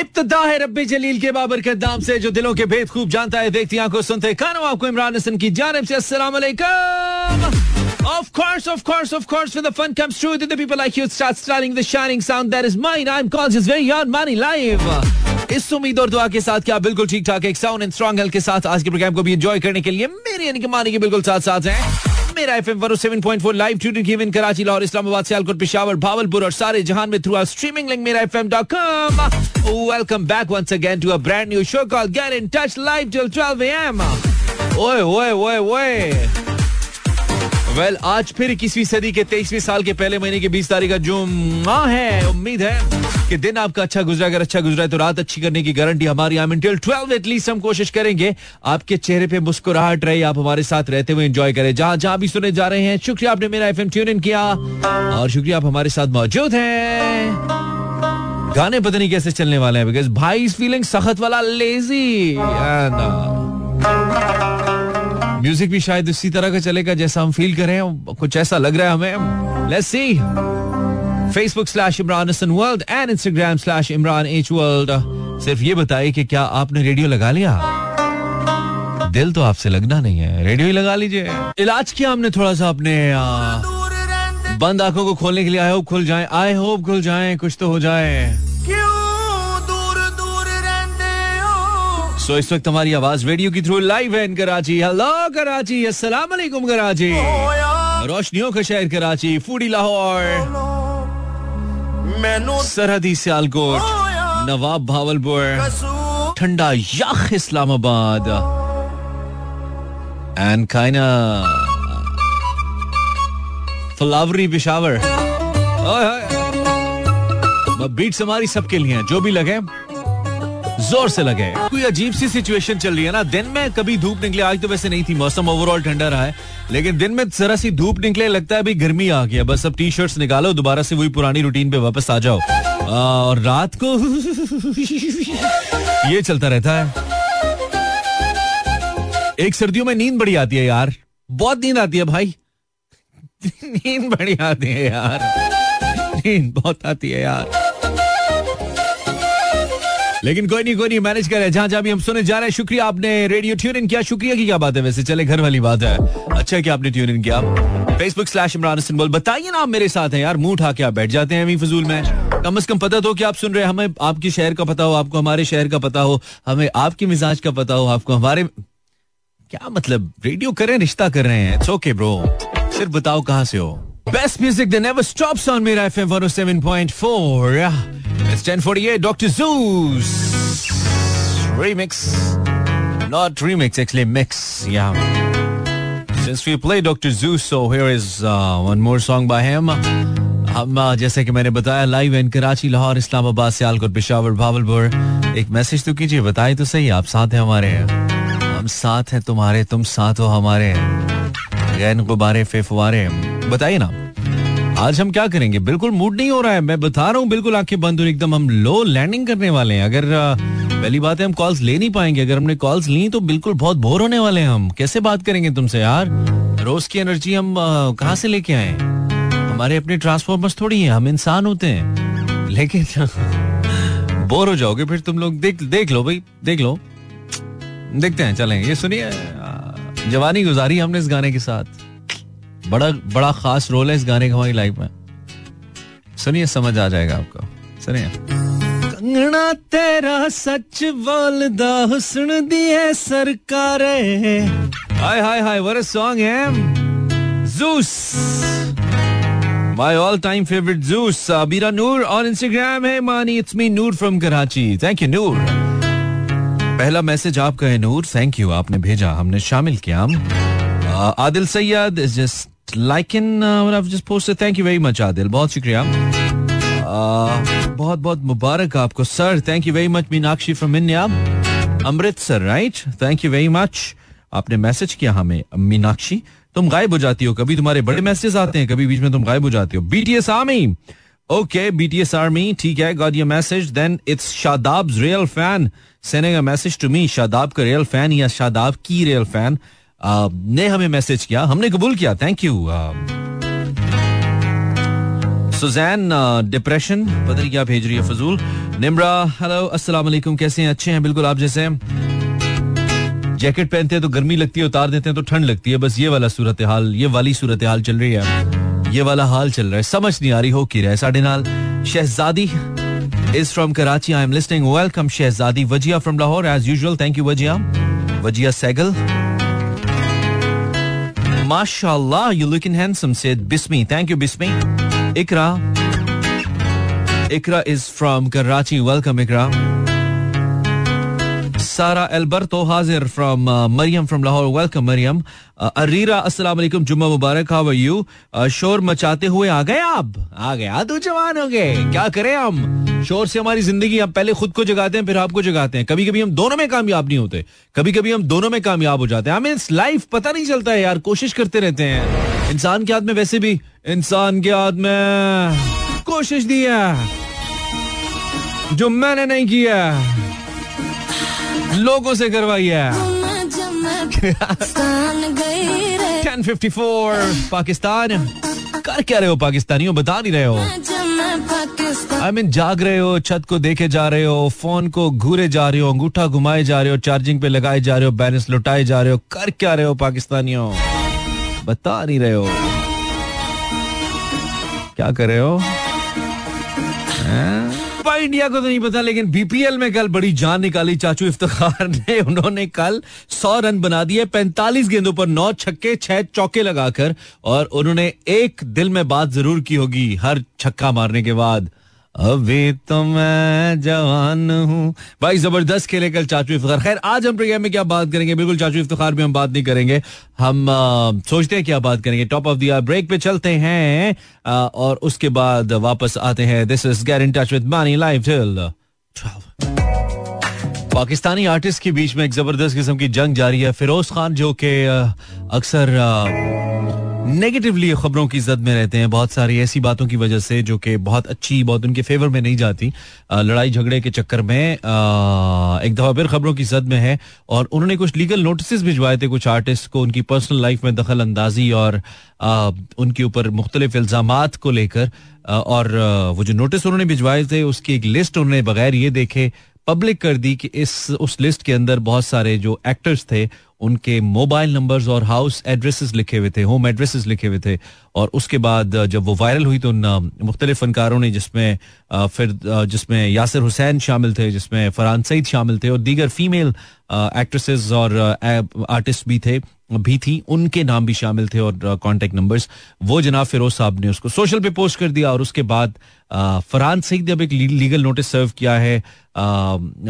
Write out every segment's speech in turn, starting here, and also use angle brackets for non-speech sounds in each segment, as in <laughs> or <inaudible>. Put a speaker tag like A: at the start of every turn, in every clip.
A: इब्तदा है रब्बी जलील के बाबर के दाम से जो दिलों के भेद खूब जानता है देखती आँखों सुनते कानों आपको इमरान हसन की जानब से अस्सलाम Of course, of course, of course, when the fun comes true, then the people like you start starting the shining sound. That is mine. I'm called just very on money live. इस उम्मीद और दुआ के साथ क्या बिल्कुल ठीक ठाक एक साउंड एंड स्ट्रॉन्ग हेल्थ के साथ आज के प्रोग्राम को भी एंजॉय करने के लिए मेरे यानी कि मानी के बिल्कुल साथ साथ हैं। इस्लामाबाद सियालकोट पिशावर भावलपुर और सारे जहान में through streaming link Mera F M dot com welcome back once again to brand new show call get in touch live till 12 M ओए ओए ओए ओए वेल well, आज फिर इक्कीसवीं सदी के तेईसवीं साल के पहले महीने की बीस तारीख का जो माह है। उम्मीद है कि दिन आपका अच्छा गुजरा। अगर अच्छा गुजरा है तो रात अच्छी करने की गारंटी हमारी। आई टिल ट्वेल्व एटलीस्ट हम कोशिश करेंगे। आपके चेहरे पे मुस्कुराहट रहे आप हमारे साथ रहते हुए एंजॉय करें। जहाँ जहाँ भी सुने जा रहे हैं शुक्रिया आपने मेरा एफएम ट्यून इन किया। और शुक्रिया आप हमारे साथ मौजूद हैं। गाने पता नहीं कैसे चलने वाले हैं बिकॉज़ भाई फीलिंग सख्त वाला लेजी म्यूज़िक भी शायद इसी तरह का चलेगा जैसा हम फील करें कुछ ऐसा लग रहा है हमें। Let's see Facebook slash Imran Hasan world and Instagram slash Imran H world सिर्फ़ ये बताइए कि क्या आपने रेडियो लगा लिया? दिल तो आपसे लगना नहीं है। रेडियो ही लगा लीजिए। इलाज किया हमने थोड़ा सा अपने बंद आँखों को खोलने के लिए। आई होप खुल जाए। आई होप खुल जाए। कुछ तो हो जाए। सो इस वक्त हमारी आवाज़ रेडियो की थ्रू लाइव है कराची। हेलो कराची। अस्सलाम वालेकुम कराची। रोशनियों का शहर कराची फूडी लाहौर। सरहदी सियालकोट, नवाब भावलपुर, ठंडा यख इस्लामाबाद। एंड काइना फ्लावरी पिशावर बीट्स हमारी सबके लिए जो भी लगे। ज़ोर से लगे। कोई अजीब सी सिचुएशन चल रही है ना? दिन में कभी धूप निकले, आज तो वैसे नहीं थी मौसम ओवरऑल ठंडा रहा है। लेकिन दिन में जरा सी धूप निकले, लगता है अभी गर्मी आ गया बस अब टी शर्ट्स निकालो, दोबारा से वही पुरानी रूटीन पे वापस आ जाओ। और रात को <laughs> ये चलता रहता है। एक सर्दियों में नींद बड़ी आती है यार। बहुत नींद आती है भाई। <laughs> नींद बड़ी आती है यार। नींद बहुत आती है यार। लेकिन कोई नहीं कोई नहीं मैनेज करे। जहाँ जहाँ भी हम सुने जा रहे हैं, शुक्रिया आपने रेडियो ट्यून इन किया। शुक्रिया की क्या बात है वैसे? चले, घर वाली बात है। अच्छा कि आपने ट्यून इन किया। फेसबुक स्लैश इमरान हसन बोल, बताइए ना आप मेरे साथ हैं यार, मुँह उठा के आप बैठ जाते हैं फजूल में। कम से कम पता तो कि आप सुन रहे हैं। हमें आपके शहर का पता हो, आपको हमारे शहर का पता हो, हमें आपके मिजाज का पता हो, आपको हमारे क्या मतलब? रेडियो करें रिश्ता कर रहे हैं। ओके ब्रो सिर्फ़ बताओ कहाँ से हो? Best music the never stops on Mera FM 107.4 it's 10:48 doctor Zeus remix not remix actually mix या since we play doctor Zeus so here is one more song by him हम जैसे कि मैंने बताया लाइव इन कराची लाहौर इस्लामाबाद सियालकोट पिशावर भावलपुर एक message तो कीजिए, बताए तो सही, आप साथ हैं हमारे। हम साथ हैं तुम्हारे, तुम साथ हो हमारे। हैं गैन गुब्बारे फेफवारे। बताइए ना, आज हम क्या करेंगे? बिल्कुल मूड नहीं हो रहा है। मैं बता रहा हूँ, बिल्कुल आँखें बंद और एकदम हम लो लैंडिंग करने वाले हैं। अगर पहली बात है हम कॉल्स ले नहीं पाएँगे। अगर हमने कॉल्स ली तो बिल्कुल बहुत बोर होने वाले हैं हम। कैसे बात करेंगे तुमसे यार? रोज की एनर्जी हम कहाँ से लेके आए? हमारे अपने ट्रांसफॉर्मर्स थोड़ी हैं, हम इंसान होते हैं। लेकिन <laughs> बोर हो जाओगे फिर तुम लोग। देख देख लो भाई, देख लो। देखते हैं, चलें। ये सुनिए जवानी गुजारी हमने इस गाने के साथ। बड़ा बड़ा खास रोल है इस गाने का हमारी लाइफ में। सुनिए समझ आ जाएगा आपको। सुनिए। कंगना तेरा सच बोलदा हुस्न दी है सरकार। हाय हाय हाय व्हाट अ सॉन्ग है Zeus my all time favourite Zeus बीरा नूर ऑन इंस्टाग्राम है Mani it's me Noor from Karachi thank you Noor पहला मैसेज आपका है नूर। थैंक यू आपने भेजा हमने शामिल किया। Adil Syed is just what I've just posted. Thank you very much, Adil. बहुत शुक्रिया। बहुत बहुत मुबारक आपको sir thank you very much Meenakshi from India Amritsar right thank you very much आपने मैसेज किया हमें मीनाक्षी। तुम गायब हो जाती हो कभी तुम्हारे बड़े मैसेज आते हैं कभी बीच में तुम गायब हो जाती हो। BTS army okay BTS army ठीक है got your message then it's Shadab real fan sending a message to me Shadab का रियल फ़ैन या शादाब की रियल फ़ैन ने हमें मैसेज किया, हमने कबूल किया थैंक यू सुजैन डिप्रेशन पता नहीं क्या भेज रही है फजूल। निमरा हेलो अस्सलाम वालेकुम कैसे हैं? अच्छे हैं, बिल्कुल आप जैसे जैकेट पहनते हैं तो गर्मी लगती है, उतार देते हैं तो ठंड लगती है, बस ये वाला सूरत हाल, ये वाली सूरत हाल चल रही है। ये वाला हाल चल रहा है समझ नहीं आ रही हो की रहा है साढ़े नाल शहजादी is from Karachi. I am listening. Welcome, Shehzadi Wajia from Lahore. As usual, thank you, Wajia. Wajia Segal. Mashallah, you're looking handsome, said Bismi. Thank you, Bismi. Ikra. Ikra is from Karachi. Welcome, Ikra. Sara Alberto Hazir from uh, Mariam from Lahore. Welcome, Mariam. Uh, Arira, अस्सलाम वालेकुम जुम्मा मुबारक how are you शोर मचाते हुए आ गए आप आ गए आ जवान हो गए क्या करें हम शोर से हमारी ज़िंदगी हम पहले खुद को जगाते हैं फिर आपको जगाते हैं कभी कभी हम दोनों में कामयाब नहीं होते कभी कभी हम दोनों में कामयाब हो जाते हैं हमें लाइफ पता नहीं चलता है यार कोशिश करते रहते हैं इंसान के हाथ में वैसे भी इंसान के हाथ में कोशिश दी है जो मैंने नहीं किया लोगों से करवाई है 1054 पाकिस्तान। कर क्या रहे हो पाकिस्तानियों बता नहीं रहे हो। आई मीन जाग रहे हो, छत को देखे जा रहे हो फ़ोन को घूरे जा रहे हो, अंगूठा घुमाए जा रहे हो चार्जिंग पे लगाए जा रहे हो बैलेंस लुटाए जा रहे हो, कर क्या रहे हो पाकिस्तानियों? बता नहीं रहे हो। क्या कर रहे हो? इंडिया को तो नहीं पता, लेकिन बीपीएल में कल बड़ी जान निकाली चाचू इफ्तार <laughs> ने। उन्होंने कल सौ रन बना दिए, पैंतालीस गेंदों पर नौ छक्के, छह चौके लगाकर, और उन्होंने एक दिल में बात ज़रूर की होगी हर छक्का मारने के बाद। अभी तो मैं जवान हूँ। भाई ज़बरदस्त खेले कल चाचू इफ्तार खैर आज हम प्रोग्राम में क्या बात करेंगे? बिल्कुल चाचू इफ्तार में हम बात नहीं करेंगे। हम आ, सोचते हैं क्या बात करेंगे। टॉप ऑफ़ दिया ब्रेक पे चलते हैं आ, और उसके बाद वापस आते हैं। This is get in touch with Mani till Pakistani artist के बीच में एक ज़बरदस्त किस्म की जंग जारी है। फिरोज खान जो कि अक्सर नेगेटिवली खबरों की जद में रहते हैं, बहुत सारी ऐसी बातों की वजह से जो कि बहुत अच्छी, बहुत उनके फेवर में नहीं जाती। लड़ाई झगड़े के चक्कर में एक दफ़ा फिर खबरों की जद में है और उन्होंने कुछ लीगल नोटिस भिजवाए थे, कुछ आर्टिस्ट को उनकी पर्सनल लाइफ में दखल अंदाजी और उनके ऊपर मुख्तलिफ़ इल्ज़ाम को लेकर और वो जो नोटिस उन्होंने भिजवाए थे, उसकी एक लिस्ट उन्होंने बगैर ये देखे पब्लिक कर दी कि इस, उस लिस्ट के अंदर बहुत सारे जो एक्टर्स थे उनके मोबाइल नंबर्स और हाउस एड्रेसेस लिखे हुए थे, होम एड्रेसेस लिखे हुए थे। और उसके बाद जब वो वायरल हुई तो उन मुख्तलिफ़ फनकारों ने जिसमें फिर जिसमें यासिर हुसैन शामिल थे, जिसमें फरहान सईद शामिल थे और दीगर फीमेल एक्ट्रेसेस और आर्टिस्ट भी थे भी थी उनके नाम भी शामिल थे और कॉन्टेक्ट नंबर्स वो जनाब फिरोज साहब ने उसको सोशल पे पोस्ट कर दिया और उसके बाद फरहान सईद ने अब एक लीगल नोटिस सर्व किया है।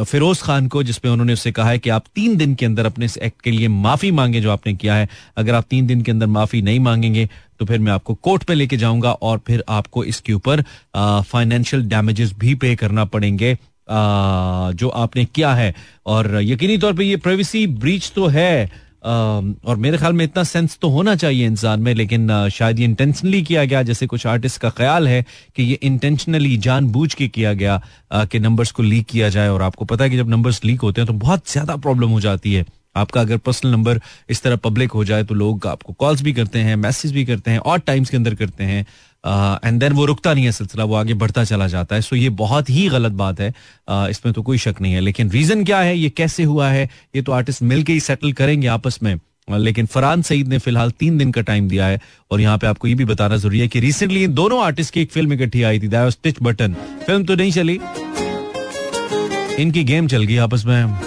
A: फिरोज खान को जिसमें उन्होंने उससे कहा है कि आप तीन दिन के अंदर अपने इस एक्ट के लिए माफ़ी मांगे जो आपने किया है। अगर आप तीन दिन के अंदर माफ़ी नहीं मांगेंगे तो फिर मैं आपको कोर्ट पे लेके जाऊँगा और फिर आपको इसके ऊपर फाइनेंशियल डैमेजेस भी पे करना पड़ेंगे आ, जो आपने किया है। और यकीनी तौर पे ये प्राइवेसी ब्रीच तो है और मेरे ख्याल में इतना सेंस तो होना चाहिए इंसान में, लेकिन शायद ये इंटेंशनली किया गया, जैसे कुछ आर्टिस्ट का ख्याल है कि ये इंटेंशनली जानबूझ के किया गया कि नंबर्स को लीक किया जाए, और आपको पता है कि जब नंबर्स लीक होते हैं तो बहुत ज़्यादा प्रॉब्लम हो जाती है। आपका अगर पर्सनल नंबर इस तरह पब्लिक हो जाए तो लोग आपको कॉल्स भी करते हैं मैसेज भी करते हैं और टाइम्स के अंदर करते हैं। एंड uh, देन वो रुकता नहीं है सिलसिला वो आगे बढ़ता चला जाता है। सो ये बहुत ही गलत बात है। Uh, इसमें तो कोई शक नहीं है। लेकिन रीजन क्या है? ये कैसे हुआ है? ये तो आर्टिस्ट मिलके ही सेटल करेंगे आपस में। लेकिन फरहान सईद ने फ़िलहाल तीन दिन का टाइम दिया है। और यहाँ पे आपको ये भी बताना ज़रूरी है कि रिसेंटली इन दोनों आर्टिस्ट की एक फ़िल्म इकट्ठी आई थी। स्टिच बटन फ़िल्म तो नहीं चली। इनकी गेम चल गई आपस में।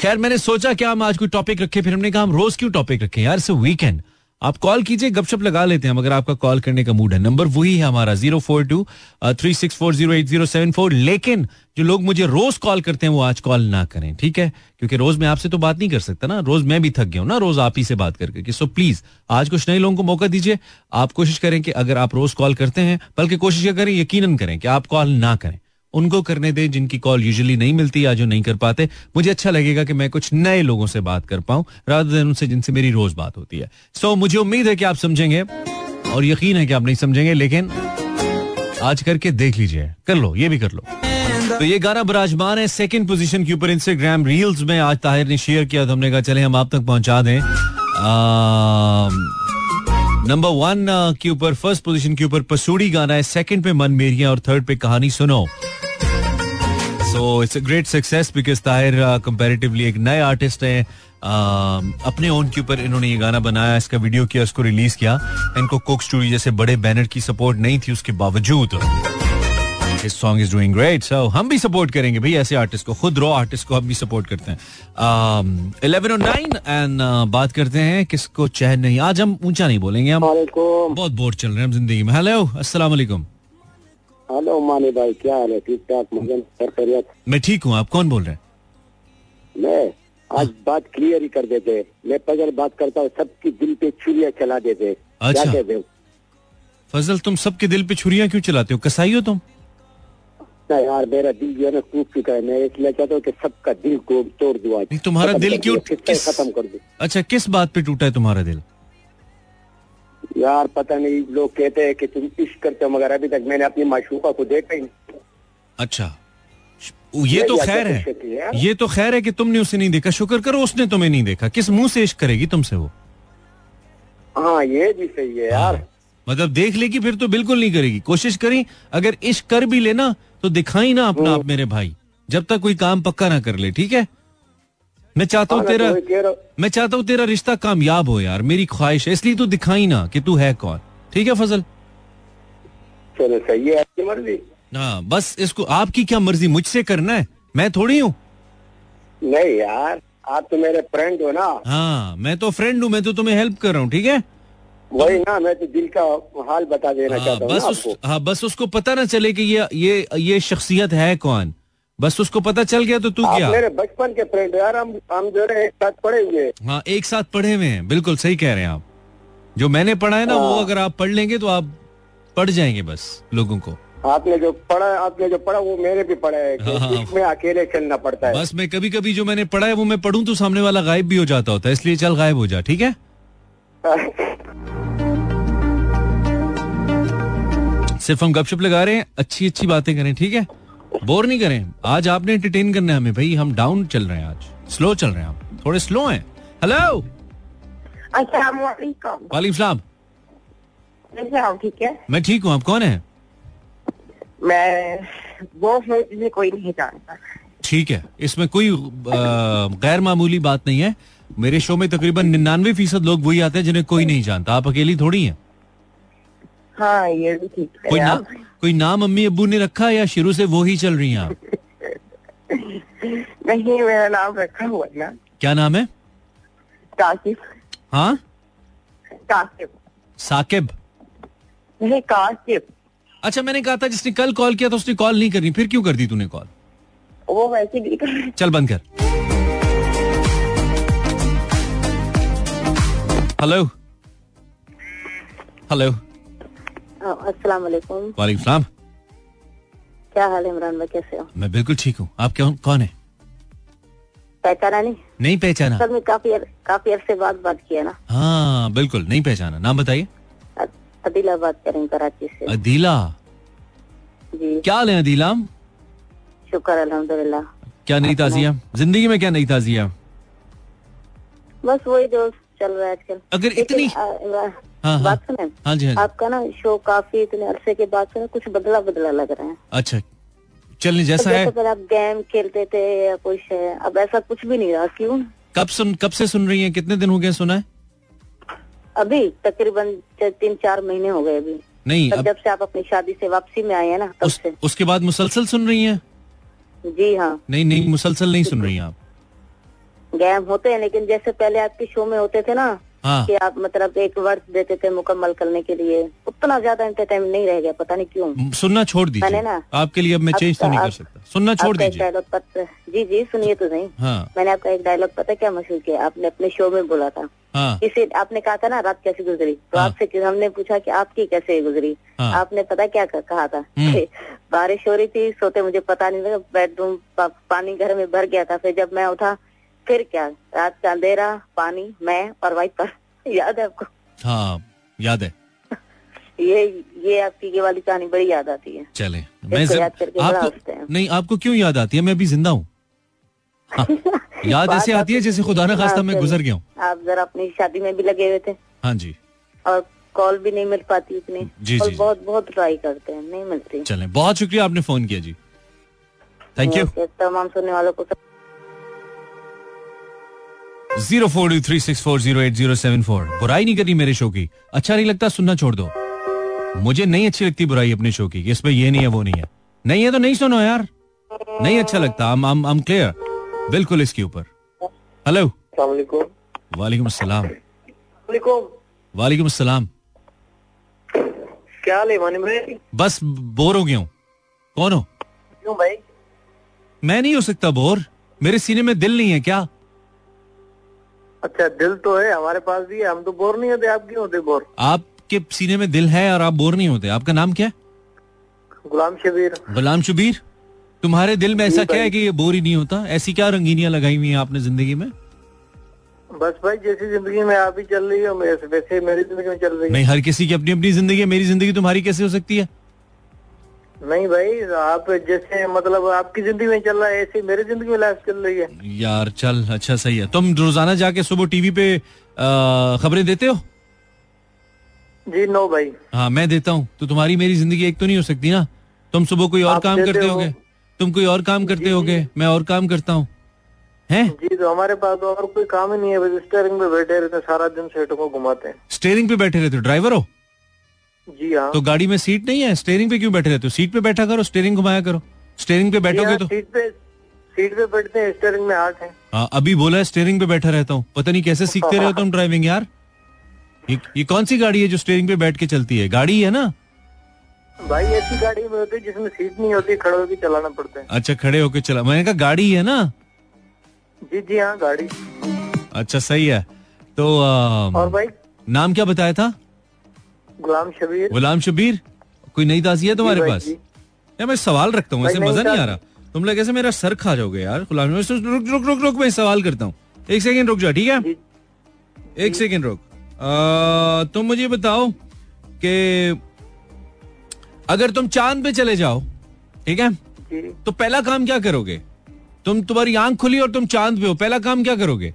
A: खैर मैंने सोचा क्या हम आज कोई टॉपिक रखे फिर हमने कहा हम रोज क्यों टॉपिक रखे? यार वीकेंड आप कॉल कीजिए, गपशप लगा लेते हैं मगर आपका कॉल करने का मूड है। नंबर वही है हमारा, zero four two three six four zero eight zero seven four. लेकिन जो लोग मुझे रोज कॉल करते हैं, वो आज कॉल ना करें, ठीक है? क्योंकि रोज मैं आपसे तो बात नहीं कर सकता ना। रोज मैं भी थक गया हूँ ना, रोज आप ही से बात करके। सो प्लीज़, आज कुछ नए लोगों को मौका दीजिए। आप कोशिश करें कि अगर आप रोज कॉल करते हैं, बल्कि कोशिश करें यकीन करें कि आप कॉल ना करें। उनको करने दें जिनकी कॉल यूजुअली नहीं मिलती या जो नहीं कर पाते। मुझे अच्छा लगेगा कि मैं कुछ नए लोगों से बात कर पाऊँ राधर दिन उनसे जिनसे मेरी रोज बात होती है। सो so, मुझे उम्मीद है कि आप समझेंगे और यकीन है कि आप नहीं समझेंगे लेकिन आज करके देख लीजिए कर लो ये भी कर लो। तो ये गाना बराजमान है सेकंड पोजीशन के ऊपर इंस्टाग्राम रील्स में आज ताहिर ने शेयर किया तो हमने कहा चले हम आप तक पहुँचा दें। नंबर वन के ऊपर फ़र्स्ट पोजीशन के ऊपर पसूड़ी गाना है सेकंड पे मन मेरिया और थर्ड पे कहानी सुनो। So it's a great success because Tahir comparatively एक नए आर्टिस्ट हैं। Uh, अपने ओन के ऊपर इन्होंने ये गाना बनाया इसका वीडियो किया उसको रिलीज़ किया। इनको कोक स्टूडियो जैसे बड़े बैनर की सपोर्ट नहीं थी उसके बावजूद। This song is doing great so हम भी सपोर्ट करेंगे भाई ऐसे आर्टिस्ट को खुद रॉ आर्टिस्ट को हम भी सपोर्ट करते हैं। इलेवन और नाइन एंड बात करते हैं किसको चैन नहीं। आज हम ऊँचा नहीं बोलेंगे हम बहुत बोर चल रहे हैं हम ज़िंदगी में। हेलो अस्सलाम वालेकुम।
B: हेलो मानी भाई क्या हाल है? ठीक ठाक
A: मैं ठीक हूँ आप कौन बोल रहे हैं?
B: मैं आज बात क्लियर ही कर देते। मैं पजल बात करता हूँ सबकी दिल पे छुरिया चला देते।
A: अच्छा।
B: हो?
A: फजल तुम सबके दिल पे छुरिया क्यों चलाते हो? कसाई हो तुम?
B: ना यार मेरा दिल जो है ना टूट चुका है मैं इसलिए चाहता हूँ कि सबका दिल को तोड़ दूँ आज।
A: तुम्हारा दिल क्यों किस-
B: खत्म कर दूँ?
A: अच्छा किस बात पे टूटा है तुम्हारा दिल?
B: यार पता नहीं लोग कहते हैं कि तुम इश्क करते हो मगर अभी तक मैंने अपनी माशूका को देखा ही नहीं।
A: अच्छा। ये तो खैर है।
B: है?
A: ये तो खैर है कि तुमने उसे नहीं देखा। शुक्र करो उसने तुम्हें नहीं देखा। किस मुँह से इश्क करेगी तुमसे वो?
B: हाँ ये भी सही है यार।
A: मतलब देख लेगी फिर तो बिल्कुल नहीं करेगी। कोशिश करी अगर इश्क कर भी लेना तो दिखाई ना अपना आप मेरे भाई जब तक कोई काम पक्का ना कर ले ठीक है? मैं चाहता हूँ
B: हाँ,
A: तेरा
B: तो।
A: मैं चाहता हूँ तेरा रिश्ता कामयाब हो यार मेरी ख्वाहिश है इसलिए तू दिखाई ना कि तू है कौन। ठीक है फजल?
B: चलो सही है आपकी मर्ज़ी।
A: हाँ बस इसको आपकी क्या मर्ज़ी मुझसे करना है? मैं थोड़ी हूँ।
B: नहीं यार आप तो मेरे फ्रेंड हो ना।
A: हाँ मैं तो फ्रेंड हूँ मैं तो तुम्हें हेल्प कर रहा हूँ ठीक है?
B: वही ना मैं तो दिल का हाल बता देना
A: हाँ,
B: चाहता हूँ
A: बस उस हाँ बस उसको पता ना चले कि ये ये ये शख्सियत है कौन? बस उसको पता चल गया तो तू क्या?
B: मेरे बचपन के फ्रेंड यार हम हम जो है एक साथ पढ़े हुए। हाँ
A: एक साथ पढ़े हुए हैं बिल्कुल सही कह रहे हैं आप। जो मैंने पढ़ा है ना वो
B: हाँ।
A: अगर आप पढ़ लेंगे तो आप पढ़ जाएँगे बस लोगों को।
B: आपने जो पढ़ा आपने जो पढ़ा वो मैंने भी पढ़ा है
A: हाँ,
B: अकेले चलना पड़ता है।
A: बस मैं कभी कभी जो मैंने पढ़ा है वो मैं पढ़ूं तो सामने वाला गायब भी हो जाता होता है इसलिए चल गायब हो जा ठीक है? सिर्फ़ हम गपशप लगा रहे हैं अच्छी अच्छी बातें करें ठीक है? बोर नहीं करें। आज आपने एंटरटेन करना है हमें भाई हम डाउन चल रहे हैं आज। स्लो चल रहे हैं आप। थोड़े स्लो हैं। हेलो
C: अस्सलाम वालेकुम
A: वालेकुम सलाम
C: ठीक है
A: मैं ठीक हूँ आप कौन है?
C: मैं वो हूँ जिसे कोई नहीं जानता।
A: ठीक है। इसमें कोई गैर मामूली बात नहीं है। मेरे शो में तकरीबन निन्यानवे फ़ीसद लोग वही आते हैं जिन्हें कोई नहीं जानता। आप अकेली थोड़ी हैं?
C: हाँ ये भी ठीक है
A: कोई ना कोई नाम अम्मी अब्बू ने रखा या शुरू से वो ही चल रही हैं आप? <laughs>
C: नहीं मेरा नाम रखा हुआ ना।
A: क्या नाम है?
C: काशिफ
A: हाँ?
C: काशिफ
A: साकिब।
C: नहीं काशिफ
A: अच्छा मैंने कहा था जिसने कल कॉल किया था उसने कॉल नहीं करनी। फिर क्यों कर दी तूने कॉल?
C: वो वैसे कर
A: चल बंद कर। हेलो हेलो
D: अस्सलाम वालेकुम
A: वालेकुम सलाम।
D: क्या हाल है इमरान भाई कैसे हो?
A: मैं बिल्कुल ठीक हूँ। आप कौन कौन है?
D: पहचाना नहीं?
A: नहीं पहचाना।
D: सर में काफ़ी अर, काफ़ी अरसे बाद बात किया ना।
A: हाँ बिल्कुल नहीं पहचाना। नाम बताइए।
D: अदिला बात करें कराची से।
A: अदीला?
D: जी।
A: क्या हाल है अदीला?
D: शुक्र अल्हम्दुलिल्लाह।
A: क्या नई ताजिया? ज़िंदगी में क्या नई ताजिया?
D: बस वही जो चल रहा है आजकल।
A: अगर इतनी- हाँ हाँ।
D: बात सुने?
A: हाँ जी हाँ
D: आपका ना शो काफ़ी इतने अरसे के बाद सुने कुछ बदला बदला लग रहा है।
A: अच्छा चलने जैसा है?
D: पहले आप गेम खेलते थे या कुछ है अब ऐसा कुछ भी नहीं रहा क्यों?
A: कब सुन कब से सुन रही हैं? कितने दिन हो गए सुना है?
D: अभी तकरीबन तीन चार महीने हो गए अभी।
A: नहीं अब
D: जब से आप अपनी शादी से वापसी में आए हैं ना तब
A: उस,
D: से।
A: उसके बाद मुसलसल सुन रही हैं?
D: जी हाँ।
A: नहीं नहीं मुसलसल नहीं सुन रही हैं आप।
D: गेम होते हैं लेकिन जैसे पहले आपके शो में होते थे ना
A: हाँ।
D: कि आप मतलब एक वर्ष देते थे मुकम्मल करने के लिए उतना ज़्यादा एंटरटेनमेंट नहीं रह गया पता नहीं क्यों।
A: सुनना छोड़ दीजिए।
D: मैंने ना-
A: आपके लिए अब मैं चेंज तो नहीं कर सकता। सुनना छोड़ दीजिए।
D: डायलॉग पता जी जी सुनिए तो नहीं
A: हाँ।
D: मैंने आपका एक डायलॉग पता क्या मशहूर किया? आपने अपने शो में बोला था।
A: हाँ।
D: आपने कहा था ना रात कैसे गुजरी? तो
A: हाँ।
D: आपसे हमने पूछा कि आपकी कैसे गुजरी?
A: हाँ।
D: आपने पता क्या कहा था?
A: हम्म।
D: बारिश हो रही थी सोते मुझे पता नहीं लगा बेडरूम पानी घर में भर गया था। फिर जब मैं उठा फिर क्या? रात का अंधेरा पानी मैं और वाइपर <laughs> याद है आपको?
A: हाँ याद है। <laughs>
D: ये ये आपकी ये वाली कहानी बड़ी याद आती है।
A: चले मैं जब-
D: याद करके
A: आपको
D: हैं।
A: नहीं आपको क्यों याद आती है? मैं अभी ज़िंदा हूँ। हाँ, <laughs> याद ऐसे आती है जैसे खुदा ना खास्ता
D: हाँ,
A: मैं गुजर गया हूँ।
D: आप जरा अपनी शादी में भी लगे हुए थे।
A: हाँ जी।
D: और कॉल भी नहीं मिल पाती इतनी।
A: जी,
D: और
A: जी, जी।
D: बहुत बहुत ट्राई करते हैं नहीं मिलती।
A: चले बहुत शुक्रिया आपने फ़ोन किया जी। थैंक यू
D: तमाम सुनने वालों को
A: zero four two three six four zero eight zero seven four. बुराई नहीं करी मेरे शो की। अच्छा नहीं लगता सुनना छोड़ दो। मुझे नहीं अच्छी लगती बुराई अपने शो की। इसमें ये नहीं है वो नहीं है। नहीं है तो नहीं सुनो यार। नहीं अच्छा लगता। हम हम हम क्लियर बिल्कुल इसके ऊपर। हेलो वालेकुम अस्सलाम वालेकुम। अस्सलाम
E: क्या भाई?
A: बस बोर हो गया हूँ। कौन हो?
E: क्यों भाई?
A: मैं नहीं हो सकता बोर। मेरे सीने में दिल नहीं है क्या?
E: अच्छा दिल तो है हमारे पास भी है हम तो बोर नहीं होते आप क्यों होते बोर?
A: आपके सीने में दिल है और आप बोर नहीं होते आपका नाम क्या? है
E: गुलाम शबीर।
A: गुलाम शबीर? तुम्हारे दिल में ऐसा क्या है कि ये बोर ही नहीं होता? ऐसी क्या रंगीनियाँ लगाई हुई है आपने ज़िंदगी में?
E: बस भाई जैसी ज़िंदगी में आप ही चल रही हो वैसे मेरी ज़िंदगी में चल रही है।
A: नहीं हर किसी की अपनी अपनी ज़िंदगी है मेरी ज़िंदगी तुम्हारी कैसे हो सकती है?
E: नहीं भाई आप जैसे मतलब आपकी ज़िंदगी में चल रहा है ऐसे मेरी ज़िंदगी में लाइफ चल रही है।
A: यार चल अच्छा सही है। तुम रोज़ाना जाके सुबह टीवी पे खबरें देते हो?
E: जी नो भाई।
A: हाँ मैं देता हूँ। तो तुम्हारी मेरी ज़िंदगी एक तो नहीं हो सकती ना? तुम सुबह कोई और काम करते
E: हो।
A: होगे? तुम कोई और काम करते होगे? मैं और काम करता हूँ। हैं?
E: जी तो हमारे पास तो और कोई काम ही नहीं है। स्टेयरिंग पे बैठे रहते हैं सारा दिन सेटों को घुमाते हैं।
A: स्टेयरिंग पे बैठे रहते हो? ड्राइवर हो?
E: जी हाँ।
A: तो गाड़ी में सीट नहीं है? स्टेयरिंग पे क्यों बैठे रहते हो? सीट पे बैठा करो स्टेयरिंग घुमाया करो। स्टेयरिंग पे बैठोगे तो
E: सीट पे सीट पे बैठते हैं स्टेयरिंग में हाथ है।
A: हाँ अभी बोला है स्टेयरिंग पे बैठा रहता हूँ। पता नहीं कैसे सीखते रहे हो तुम ड्राइविंग यार। ये, ये कौन सी गाड़ी है जो स्टेयरिंग पे बैठ के चलती है? गाड़ी है ना?
E: भाई ऐसी गाड़ी में होती है जिसमें सीट नहीं होती खड़े होकर चलाना पड़ता है।
A: अच्छा खड़े होके चला मैंने कहा गाड़ी है ना?
E: जी जी हाँ गाड़ी।
A: अच्छा सही है। तो अम,
E: और भाई?
A: नाम क्या बताया था?
E: गुलाम शबीर।
A: गुलाम शबीर? कोई नई ताजी है तुम्हारे पास? यार मैं सवाल रखता हूँ ऐसे मज़ा नहीं आ रहा। तुम लोग ऐसे मेरा सर खा जाओगे यार गुलाम रुक रुक रुक रुक मैं सवाल करता हूँ। एक सेकेंड रुक जा ठीक है? एक सेकंड रुक। तुम मुझे बताओ कि अगर तुम चाँद पे चले जाओ ठीक है? तो पहला काम क्या करोगे? तुम तुम्हारी आँख खुली और तुम चाँद पे हो पहला काम क्या करोगे?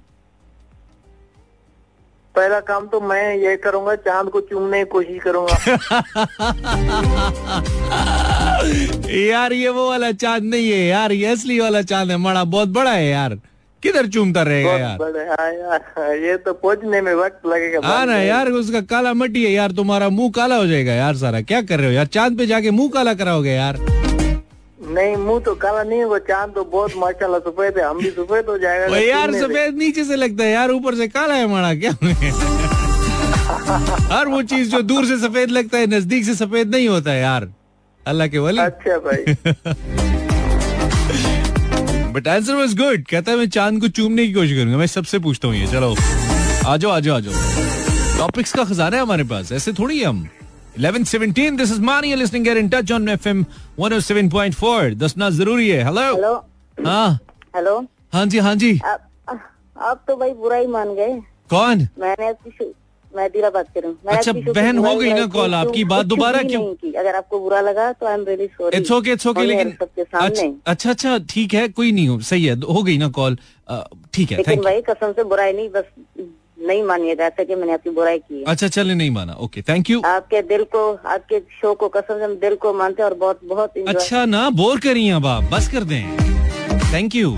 E: पहला काम तो मैं ये करूँगा चाँद को चूमने की कोशिश करूँगा। <laughs>
A: यार ये वो वाला चाँद नहीं है यार ये असली वाला चाँद है बड़ा बहुत बड़ा है यार। किधर चूमता रहेगा यार?
E: हाँ यार ये तो पहुँचने में वक्त लगेगा
A: हाँ ना यार उसका काला मटी है यार तुम्हारा मुँह काला हो जाएगा यार सारा। क्या कर रहे हो यार चाँद पे जाके मुँह काला कराओगे यार?
E: नहीं मुँह तो काला नहीं होगा चाँद तो बहुत माशाल्लाह सफ़ेद है हम भी सफ़ेद हो जाएगा
A: वो यार। सफ़ेद नीचे से लगता है यार ऊपर से काला है माड़ा क्या हर वो चीज़ जो दूर से सफ़ेद लगता है नज़दीक से सफ़ेद नहीं होता है यार। अल्लाह के वली।
E: अच्छा भाई।
A: बट आंसर वाज गुड कहता है मैं चाँद को चूमने की कोशिश करूँगा। मैं सबसे पूछता हूँ ये चलो। आ जाओ आ जाओ आ जाओ टॉपिक्स का खजाना है हमारे पास। ऐसे थोड़ी है हम। 1117 this is Mani listening get in touch on FM 107.4 दसना ज़रूरी है हेलो
D: हेलो
A: हाँ
D: हेलो
A: हाँ जी हाँ जी
D: आप तो भाई बुरा ही मान गए।
A: कौन?
D: मैंने आपकी मैं दिला बात करूँ
A: अच्छा, बहन, हो गई ना कॉल, आपकी बात दोबारा क्यों?
D: की। अगर आपको बुरा लगा तो I am really sorry
A: it's okay it's okay लेकिन अच्छा अच्छा अच्छा ठीक है कोई नहीं हो सही है हो गई ना कॉल। ठीक है
D: लेकिन
A: थैंक यू
D: भाई कसम से बुराई नहीं बस नहीं मानिएगा ऐसा कि मैंने आपकी बुराई की है।
A: अच्छा चले नहीं माना। ओके थैंक यू
D: आपके दिल को आपके शो को कसम से हम दिल को मानते हैं और बहुत बहुत
A: अच्छा ना बोर करिए अब आप। बस कर दें। थैंक यू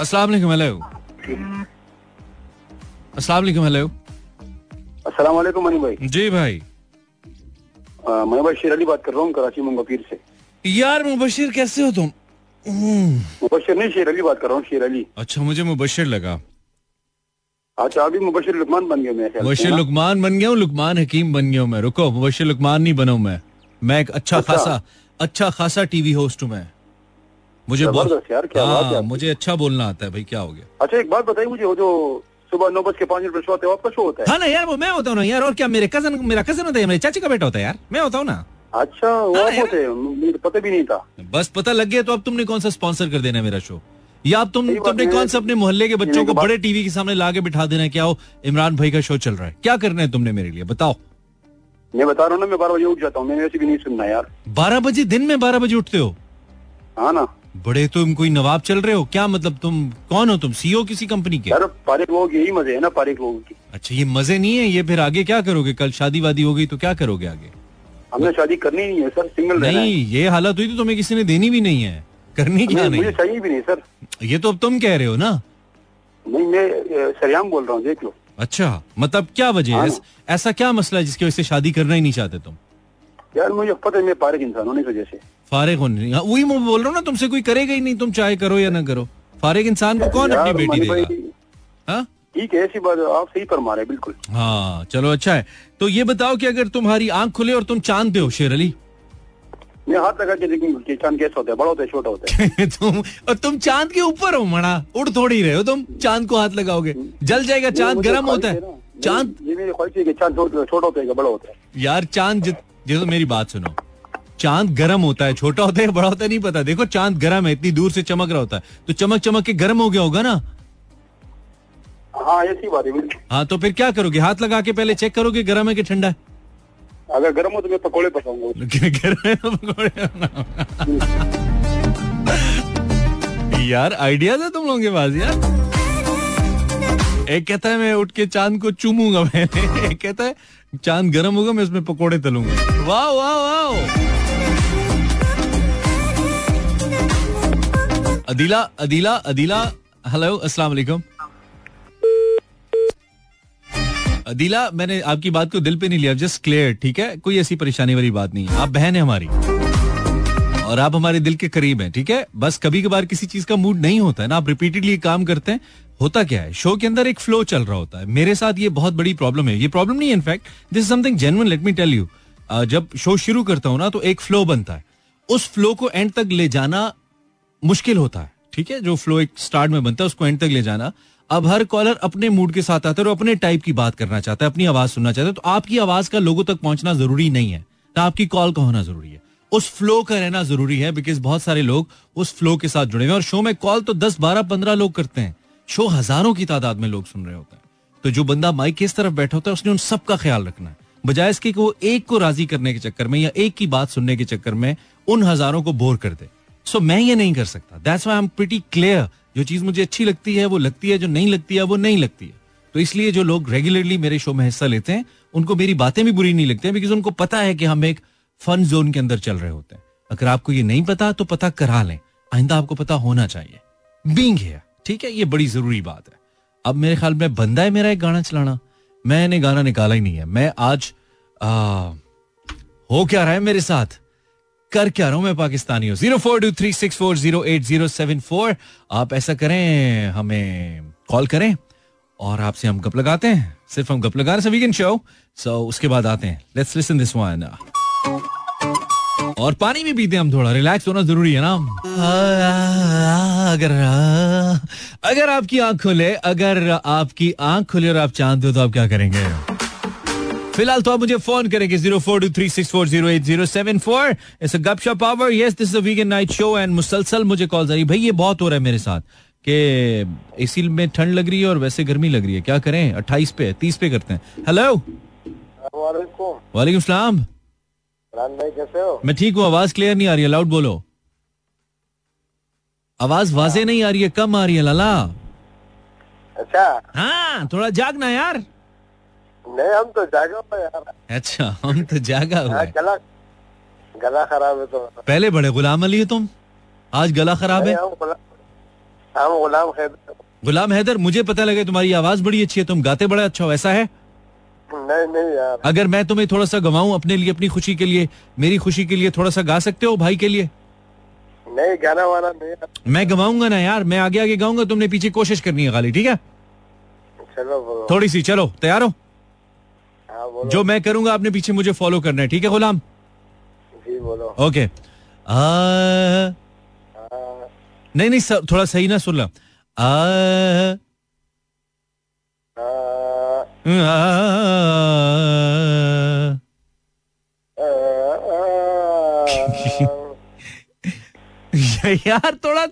A: अस्सलाम वालेकुम हेलो अस्सलाम वालेकुम हेलो
E: अस्सलाम वालेकुम मनी भाई।
A: जी भाई।
E: मैं भाई शेर अली बात कर रहा हूँ कराची मुंगफीर से।
A: यार मुबशिर कैसे हो तुम?
E: मुबशर नहीं शेर अली बात कर रहा हूँ शेर अली।
A: अच्छा मुझे मुबशिर लगा।
E: अच्छा अभी मुबशर लुकमान बन गए मैं
A: मुबशिर लुकमान बन गया हूँ लुकमान हकीम बन गया हूँ मैं रुको मुबशिर लुकमान नहीं बना हूँ मैं। मैं एक अच्छा
E: अच्छा।
A: खासा अच्छा खासा टीवी होस्ट हूँ मैं। मुझे
E: ज़बरदस्त यार, क्या बात हाँ
A: मुझे अच्छा बोलना आता है भाई क्या हो गया?
E: अच्छा एक बात बताइए मुझे वो जो सुबह नौ बज के पाँच मिनट शो होता है आपका शो होता है?
A: हाँ ना यार वो मैं होता हूँ ना यार और क्या मेरे कज़न मेरा कज़न होता है मेरे चाची का बेटा होता है यार? मैं होता हूँ ना।
E: अच्छा वो
A: हाँ।
E: होते तो पता भी नहीं था।
A: बस पता लग गया तो अब तुमने कौन सा स्पॉन्सर कर देना मेरा शो या तुम तुमने कौन सा अपने मोहल्ले के बच्चों को बड़े टीवी के सामने लाके बिठा देना है क्या हो इमरान भाई का शो चल रहा है। क्या करना है तुमने मेरे लिए? बताओ।
E: मैं बता रहा हूँ ना मैं बारह बजे उठ जाता हूँ। मैंने वैसे भी नहीं सुनना यार।
A: बारह बजे? दिन में बारह बजे उठते हो?
E: हाँ ना।
A: बड़े तुम कोई नवाब चल रहे हो? क्या मतलब तुम कौन हो तुम? सीईओ किसी कंपनी के?
E: यार पारिक लोगों के यही मज़े है ना पारिक लोगों की।
A: अच्छा ये मज़े नहीं है? ये फिर आगे क्या करोगे? कल शादी वादी हो गई तो क्या करोगे आगे?
E: हमने शादी करनी नहीं है सर सिंगल
A: नहीं ये हालत हुई तो तुम्हें किसी ने देनी भी नहीं है। करनी क्या
F: नहीं, मुझे चाहिए भी नहीं सर।
A: ये तो अब तुम कह रहे हो ना?
F: नहीं मैं सरेआम बोल रहा हूँ देख लो।
A: अच्छा मतलब क्या वजह है?
F: हाँ।
A: ऐसा क्या मसला है जिसकी वजह से शादी करना ही नहीं चाहते तुम?
F: यार मुझे पता है मैं पारिक इंसान हूँ इस वजह से
A: फारिग होने नहीं हाँ, वही मैं बोल रहा हूँ ना तुमसे कोई करेगा ही नहीं तुम चाहे करो या ना करो। फारिग इंसान को कौन अपनी बेटी देगा? हाँ?
F: ठीक है ऐसी बात आप सही फरमा रहे बिल्कुल।
A: हाँ चलो अच्छा है। तो ये बताओ कि अगर तुम्हारी आँख खुले और तुम चाँद पे हो शेर अली
F: मैं हाथ लगा कि चाँद कैसा होता है बड़ा होता है छोटा होता है। <laughs>
A: तुम और तुम चाँद के ऊपर हो मणा। उड़ थोड़ी रहे हो तुम चाँद को हाथ लगाओगे। जल जाएगा चाँद गर्म होता है। चाँद
F: मेरी ख्वाहिश कि चाँद छोटा छोटा होता है बड़ा होता है।
A: यार चाँद जित मेरी बात सुनो। चाँद गर्म होता है छोटा होता है बड़ा होता है नहीं पता। देखो चाँद गर्म है इतनी दूर से चमक रहा होता है। तो चमक चमक के गर्म हो गया होगा ना?
F: हाँ ऐसी बात है
A: हाँ तो फिर क्या करोगे? हाथ लगा के पहले चेक करोगे गर्म है कि ठंडा है?
F: अगर गर्म हो तो मैं पकौड़े पकाऊँगा। <laughs>
A: यार आइडियाज़ है तुम लोगों के पास, यार? एक कहता है, मैं उठ के चाँद को चूमूँगा मैंने <laughs> एक कहता है, चाँद गर्म होगा, मैं उसमें पकोड़े तलूँगा। वाह वाह वाह अदीला अदीला अदीला हेलो अस्सलाम वालेकुम। अदीला, मैंने आपकी बात को दिल पे नहीं लिया जस्ट क्लियर ठीक है? कोई ऐसी परेशानी वाली बात नहीं आप बहन है हमारी। और आप हमारे दिल के करीब हैं, ठीक है? बस कभी कभार किसी चीज़ का मूड नहीं होता है ना, आप रिपीटेडली काम करते हैं, होता क्या है? शो के अंदर एक फ्लो चल रहा होता है। मेरे साथ ये बहुत बड़ी प्रॉब्लम है। ये प्रॉब्लम नहीं in fact this something genuine let me tell you जब शो शुरू करता हूँ ना तो एक फ्लो बनता है। उस फ्लो को एंड तक ले जाना मुश्किल होता है, ठीक है? जो फ्लो एक स्टार्ट में बनता है, उसको एंड तक ले जाना अब हर कॉलर अपने मूड के साथ आता है और अपने टाइप की बात करना चाहता है, अपनी आवाज़ सुनना चाहता है। तो आपकी आवाज़ का लोगों तक पहुँचना ज़रूरी नहीं है। ना आपकी कॉल का होना ज़रूरी है। उस फ्लो का रहना ज़रूरी है बिकॉज़ बहुत सारे लोग उस फ्लो के साथ जुड़े हुए हैं और शो में कॉल तो दस, बारह, पंद्रह लोग करते हैं। शो हज़ारों की तादाद में लोग सुन रहे होते हैं। तो जो बंदा माइक की इस तरफ़ बैठा होता है, उसने उन सबका ख्याल रखना है। बजाय इसके कि वो एक को राज़ी करने के चक्कर में या एक की बात सुनने के चक्कर में उन हज़ारों को बोर कर दे। सो मैं ये नहीं कर सकता। That's why am pretty clear जो चीज़ मुझे अच्छी लगती है वो लगती है जो नहीं लगती है वो नहीं लगती है। तो इसलिए जो लोग रेगुलरली मेरे शो में हिस्सा लेते हैं उनको मेरी बातें भी बुरी नहीं लगती हैं बिकॉज़ उनको पता है कि हम एक फन जोन के अंदर चल रहे होते हैं। अगर आपको ये नहीं पता तो पता करा लें। आइंदा आपको पता होना चाहिए। बींग है ठीक है? ये बड़ी ज़रूरी बात है। अब मेरे ख्याल में बंदा है मेरा एक गाना चलाना। मैंने गाना निकाला ही नहीं है। मैं आज आ, हो क्या रहा है मेरे साथ? कर क्या रहा हूँ मैं पाकिस्तानी हूँ zero four two three six four zero eight zero seven four आप ऐसा करें, हमें कॉल करें और आपसे हम गप लगाते हैं। सिर्फ़ हम गप लगा रहे वीकेंड शो सो उसके बाद आते हैं। लेट्स लिसन दिस वन और पानी भी पीते हम थोड़ा। रिलैक्स होना ज़रूरी है ना? अगर अगर आपकी आँख खुले, अगर आपकी आँख खुले और आप चाँद हो तो आप क्या करेंगे? फ़िलहाल तो आप मुझे फ़ोन करेंगे zero four two three six four zero eight zero seven four इस गपशप power yes this weekend night show and मुसलसल मुझे कॉल आ रही भाई ये बहुत हो रहा है मेरे साथ कि एसी में ठंड लग रही है और वैसे गर्मी लग रही है। क्या करें? अट्ठाईस पे तीस पे करते हैं। हेलो वालेकुम। सलाम।
B: भाई कैसे हो?
A: मैं ठीक हूँ आवाज़ क्लियर नहीं आ रही है। लाउड बोलो। आवाज़ वाजे नहीं आ रही है कम आ रही है लाला।
B: अच्छा।
A: हाँ थोड़ा जागना यार।
B: नहीं हम तो जागे हुए यार
A: अच्छा हम तो जागा हुआ
B: हाँ, गला गला खराब है तो।
A: पहले बड़े गुलाम अली हो तुम? आज गला खराब है?
B: हम गुलाम हम गुलाम
A: हैदर मुझे पता लगे तुम्हारी आवाज़ बड़ी अच्छी है तुम गाते बड़ा अच्छा हो ऐसा है?
B: नहीं नहीं यार।
A: अगर मैं तुम्हें थोड़ा सा गवाऊं अपने लिए अपनी खुशी के लिए मेरी खुशी के लिए थोड़ा सा गा सकते हो भाई के लिए?
B: नहीं गाना वाना नहीं
A: मैं गवाऊँगा ना यार मैं आगे आगे गाऊँगा तुमने पीछे कोशिश करनी है खाली ठीक है?
B: चलो
A: थोड़ी सी चलो तैयार हो?
B: हाँ
A: जो मैं करूँगा आपने पीछे मुझे फॉलो करना है ठीक है गुलाम?
B: जी बोलो।
A: ओके आ,
B: हाँ,
A: नहीं नहीं सर, थोड़ा सही ना सुन ला। आ,
B: हाँ,
A: आ, <laughs> यार थोड़ा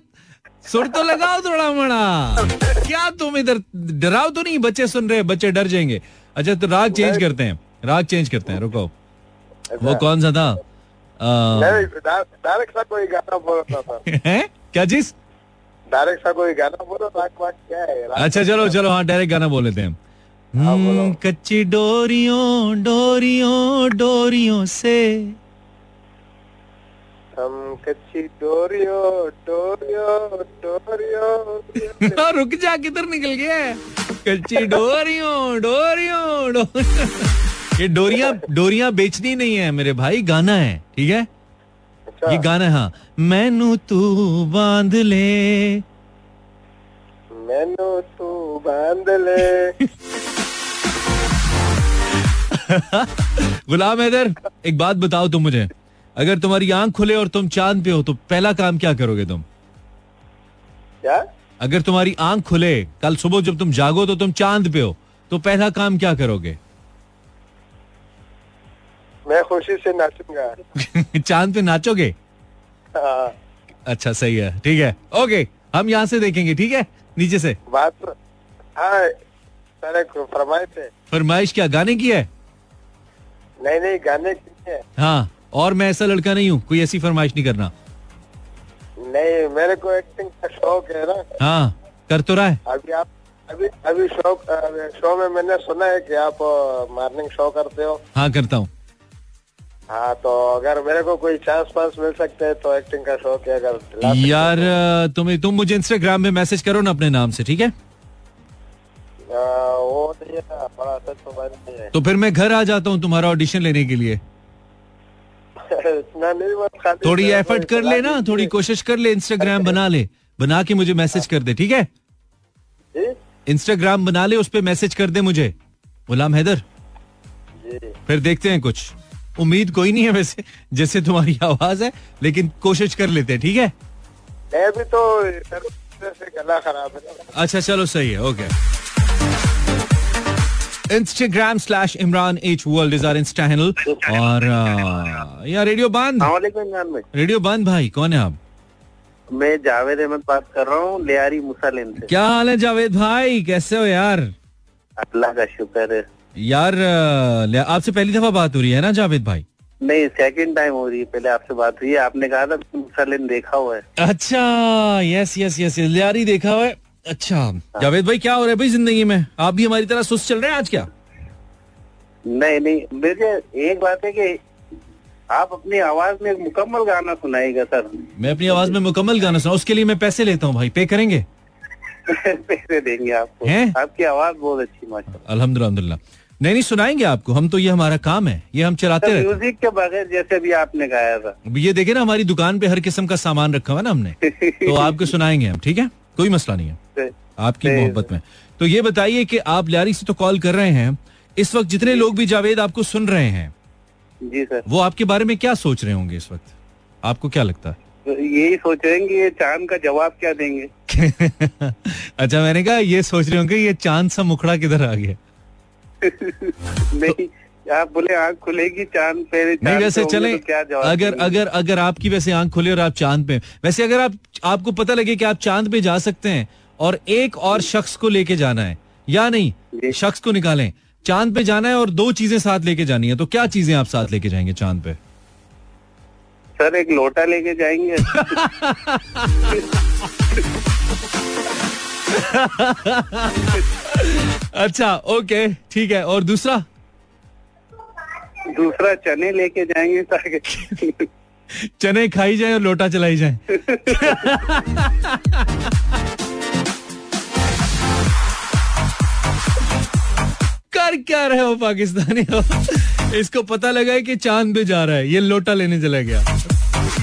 A: सुर तो लगाओ थोड़ा मणा क्या तुम इधर डराओ तो नहीं बच्चे सुन रहे बच्चे डर जाएँगे। अच्छा तो राग चेंज करते हैं। राग चेंज करते हैं रुको। वो कौन सा था?
B: डायरेक्ट सा कोई गाना बोल रहा था।
A: क्या चीज़?
B: डायरेक्ट सा कोई गाना बोलो राग वाग क्या है?
A: अच्छा चलो चलो हाँ डायरेक्ट गाना बोल लेते हैं। हम्म, कच्ची डोरियों डोरियों डोरियों से
G: डोरियो डोरियो डोरियो। <laughs>
A: हाँ, रुक जा किधर निकल गया है? कच्ची डोरियों डोरियों डोरियों <laughs> ये डोरियाँ डोरियाँ बेचनी नहीं है मेरे भाई गाना है ठीक है?
G: अच्छा।
A: ये गाना है हाँ। मैनू तू बाँध ले।
G: मैनू तू बाँध ले। <laughs>
A: गुलाम हैदर एक बात बताओ तुम मुझे। अगर तुम्हारी आँख खुले और तुम चाँद पे हो तो पहला काम क्या करोगे तुम?
G: क्या?
A: अगर तुम्हारी आँख खुले कल सुबह जब तुम जागो तो तुम चाँद पे हो तो पहला काम क्या करोगे?
G: मैं खुशी से नाचूँगा। <laughs>
A: चाँद पे नाचोगे?
G: हाँ।
A: अच्छा सही है ठीक है। ओके हम यहाँ से देखेंगे ठीक है? नीचे से।
G: बात तो- हाँ सारे को
A: फरमाइश क्या गाने की है?
G: नहीं नहीं गाने की है।
A: हाँ। और मैं ऐसा लड़का नहीं हूँ कोई ऐसी फरमाइश नहीं करना।
G: नहीं मेरे को एक्टिंग का शौक है ना।
A: हाँ कर तो रहा है।
G: अभी आप अभी अभी शो शो में मैंने सुना है कि आप मॉर्निंग शो करते हो।
A: हाँ करता हूँ।
G: हाँ तो अगर मेरे को कोई चांस पास मिल सकता है तो एक्टिंग का शौक है अगर
A: यार अ, तुम्हें तुम मुझे इंस्टाग्राम में मैसेज करो ना अपने नाम से ठीक है?
G: वो नहीं है बड़ा नहीं है।
A: तो फिर मैं घर आ जाता हूँ तुम्हारा ऑडिशन लेने के लिए।
G: इतना नहीं
A: थोड़ी एफर्ट कर ले ना थोड़ी कोशिश कर ले इंस्टाग्राम बना ले। बना के मुझे मैसेज कर दे ठीक है? इंस्टाग्राम बना ले उस पर मैसेज कर दे मुझे। गुलाम हैदर। फिर देखते हैं कुछ। उम्मीद कोई नहीं है वैसे जैसे तुम्हारी आवाज़ है लेकिन कोशिश कर लेते हैं ठीक है?
G: मैं भी तो गला खराब है।
A: अच्छा चलो सही है okay Instagram slash Imran H world is our insta handle और यार रेडियो बंद रेडियो बंद भाई। कौन है आप?
F: मैं जावेद अहमद बात कर रहा हूँ लियारी मुसालिम से।
A: क्या हाल है जावेद भाई? कैसे हो यार?
F: अल्लाह का शुक्र है।
A: यार आपसे पहली दफ़ा बात हो रही है ना जावेद भाई?
F: नहीं सेकंड टाइम हो रही है पहले आपसे बात हुई है। आपने कहा था मुसालिम देखा हुआ है।
A: अच्छा yes yes yes yes Lyari देखा हुआ है। अच्छा जावेद भाई क्या हो रहा है भाई ज़िंदगी में? आप भी हमारी तरह सुस्त चल रहे हैं आज क्या?
F: नहीं नहीं मुझे एक बात है कि आप अपनी आवाज़ में मुकम्मल गाना सुनाएगा सर।
A: मैं अपनी आवाज़ में मुकम्मल गाना सुना उसके लिए मैं पैसे लेता हूँ भाई पे करेंगे? <laughs>
F: पैसे देंगे आपको।
A: हैं?
F: आपकी आवाज़ बहुत अच्छी माशा
A: अल्हम्दुलिल्लाह। अल्हम्दुलिल्लाह नहीं नहीं सुनाएँगे आपको हम तो ये हमारा काम है ये हम चलाते रहते
F: म्यूज़िक के बगैर जैसे भी आपने गाया था।
A: ये देखे ना हमारी दुकान पे हर किस्म का सामान रखा हुआ ना हमने तो आपको सुनाएँगे हम ठीक है? कोई मसला नहीं है। आपकी मोहब्बत में। तो ये बताइए कि आप लियारी से तो कॉल कर रहे हैं इस वक्त जितने लोग भी जावेद आपको सुन रहे हैं
F: जी सर।
A: वो आपके बारे में क्या सोच रहे होंगे इस वक्त? आपको क्या लगता? है
F: तो यही सोच रहे हैं कि ये चाँद का जवाब क्या देंगे? <laughs>
A: अच्छा मैंने कहा ये सोच रहे होंगे ये चाँद सा मुखड़ा किधर आ गया? <laughs>
F: नहीं आप बोले आँख खुलेगी चाँद पे
A: नहीं वैसे चले
F: तो क्या जवाब
A: अगर अगर अगर आपकी वैसे आँख खुले और आप चाँद पे वैसे अगर आप आपको पता लगे कि आप चाँद पे जा सकते हैं और एक और शख्स को लेके जाना है। या नहीं शख्स को निकालें। चाँद पे जाना है और दो चीज़ें साथ लेके जानी है। तो क्या चीज़ें आप साथ लेके जाएँगे चाँद पे?
F: सर एक लोटा लेके जाएँगे। <laughs>
A: अच्छा ओके ठीक है। और दूसरा?
F: दूसरा चने लेके जाएँगे ताकि <laughs>
A: चने खाई जाए और लोटा चलाई जाए। <laughs> कर क्या रहे हो पाकिस्तानी हो? इसको पता लगा है कि चाँद पे जा रहा है। ये लोटा लेने चला गया।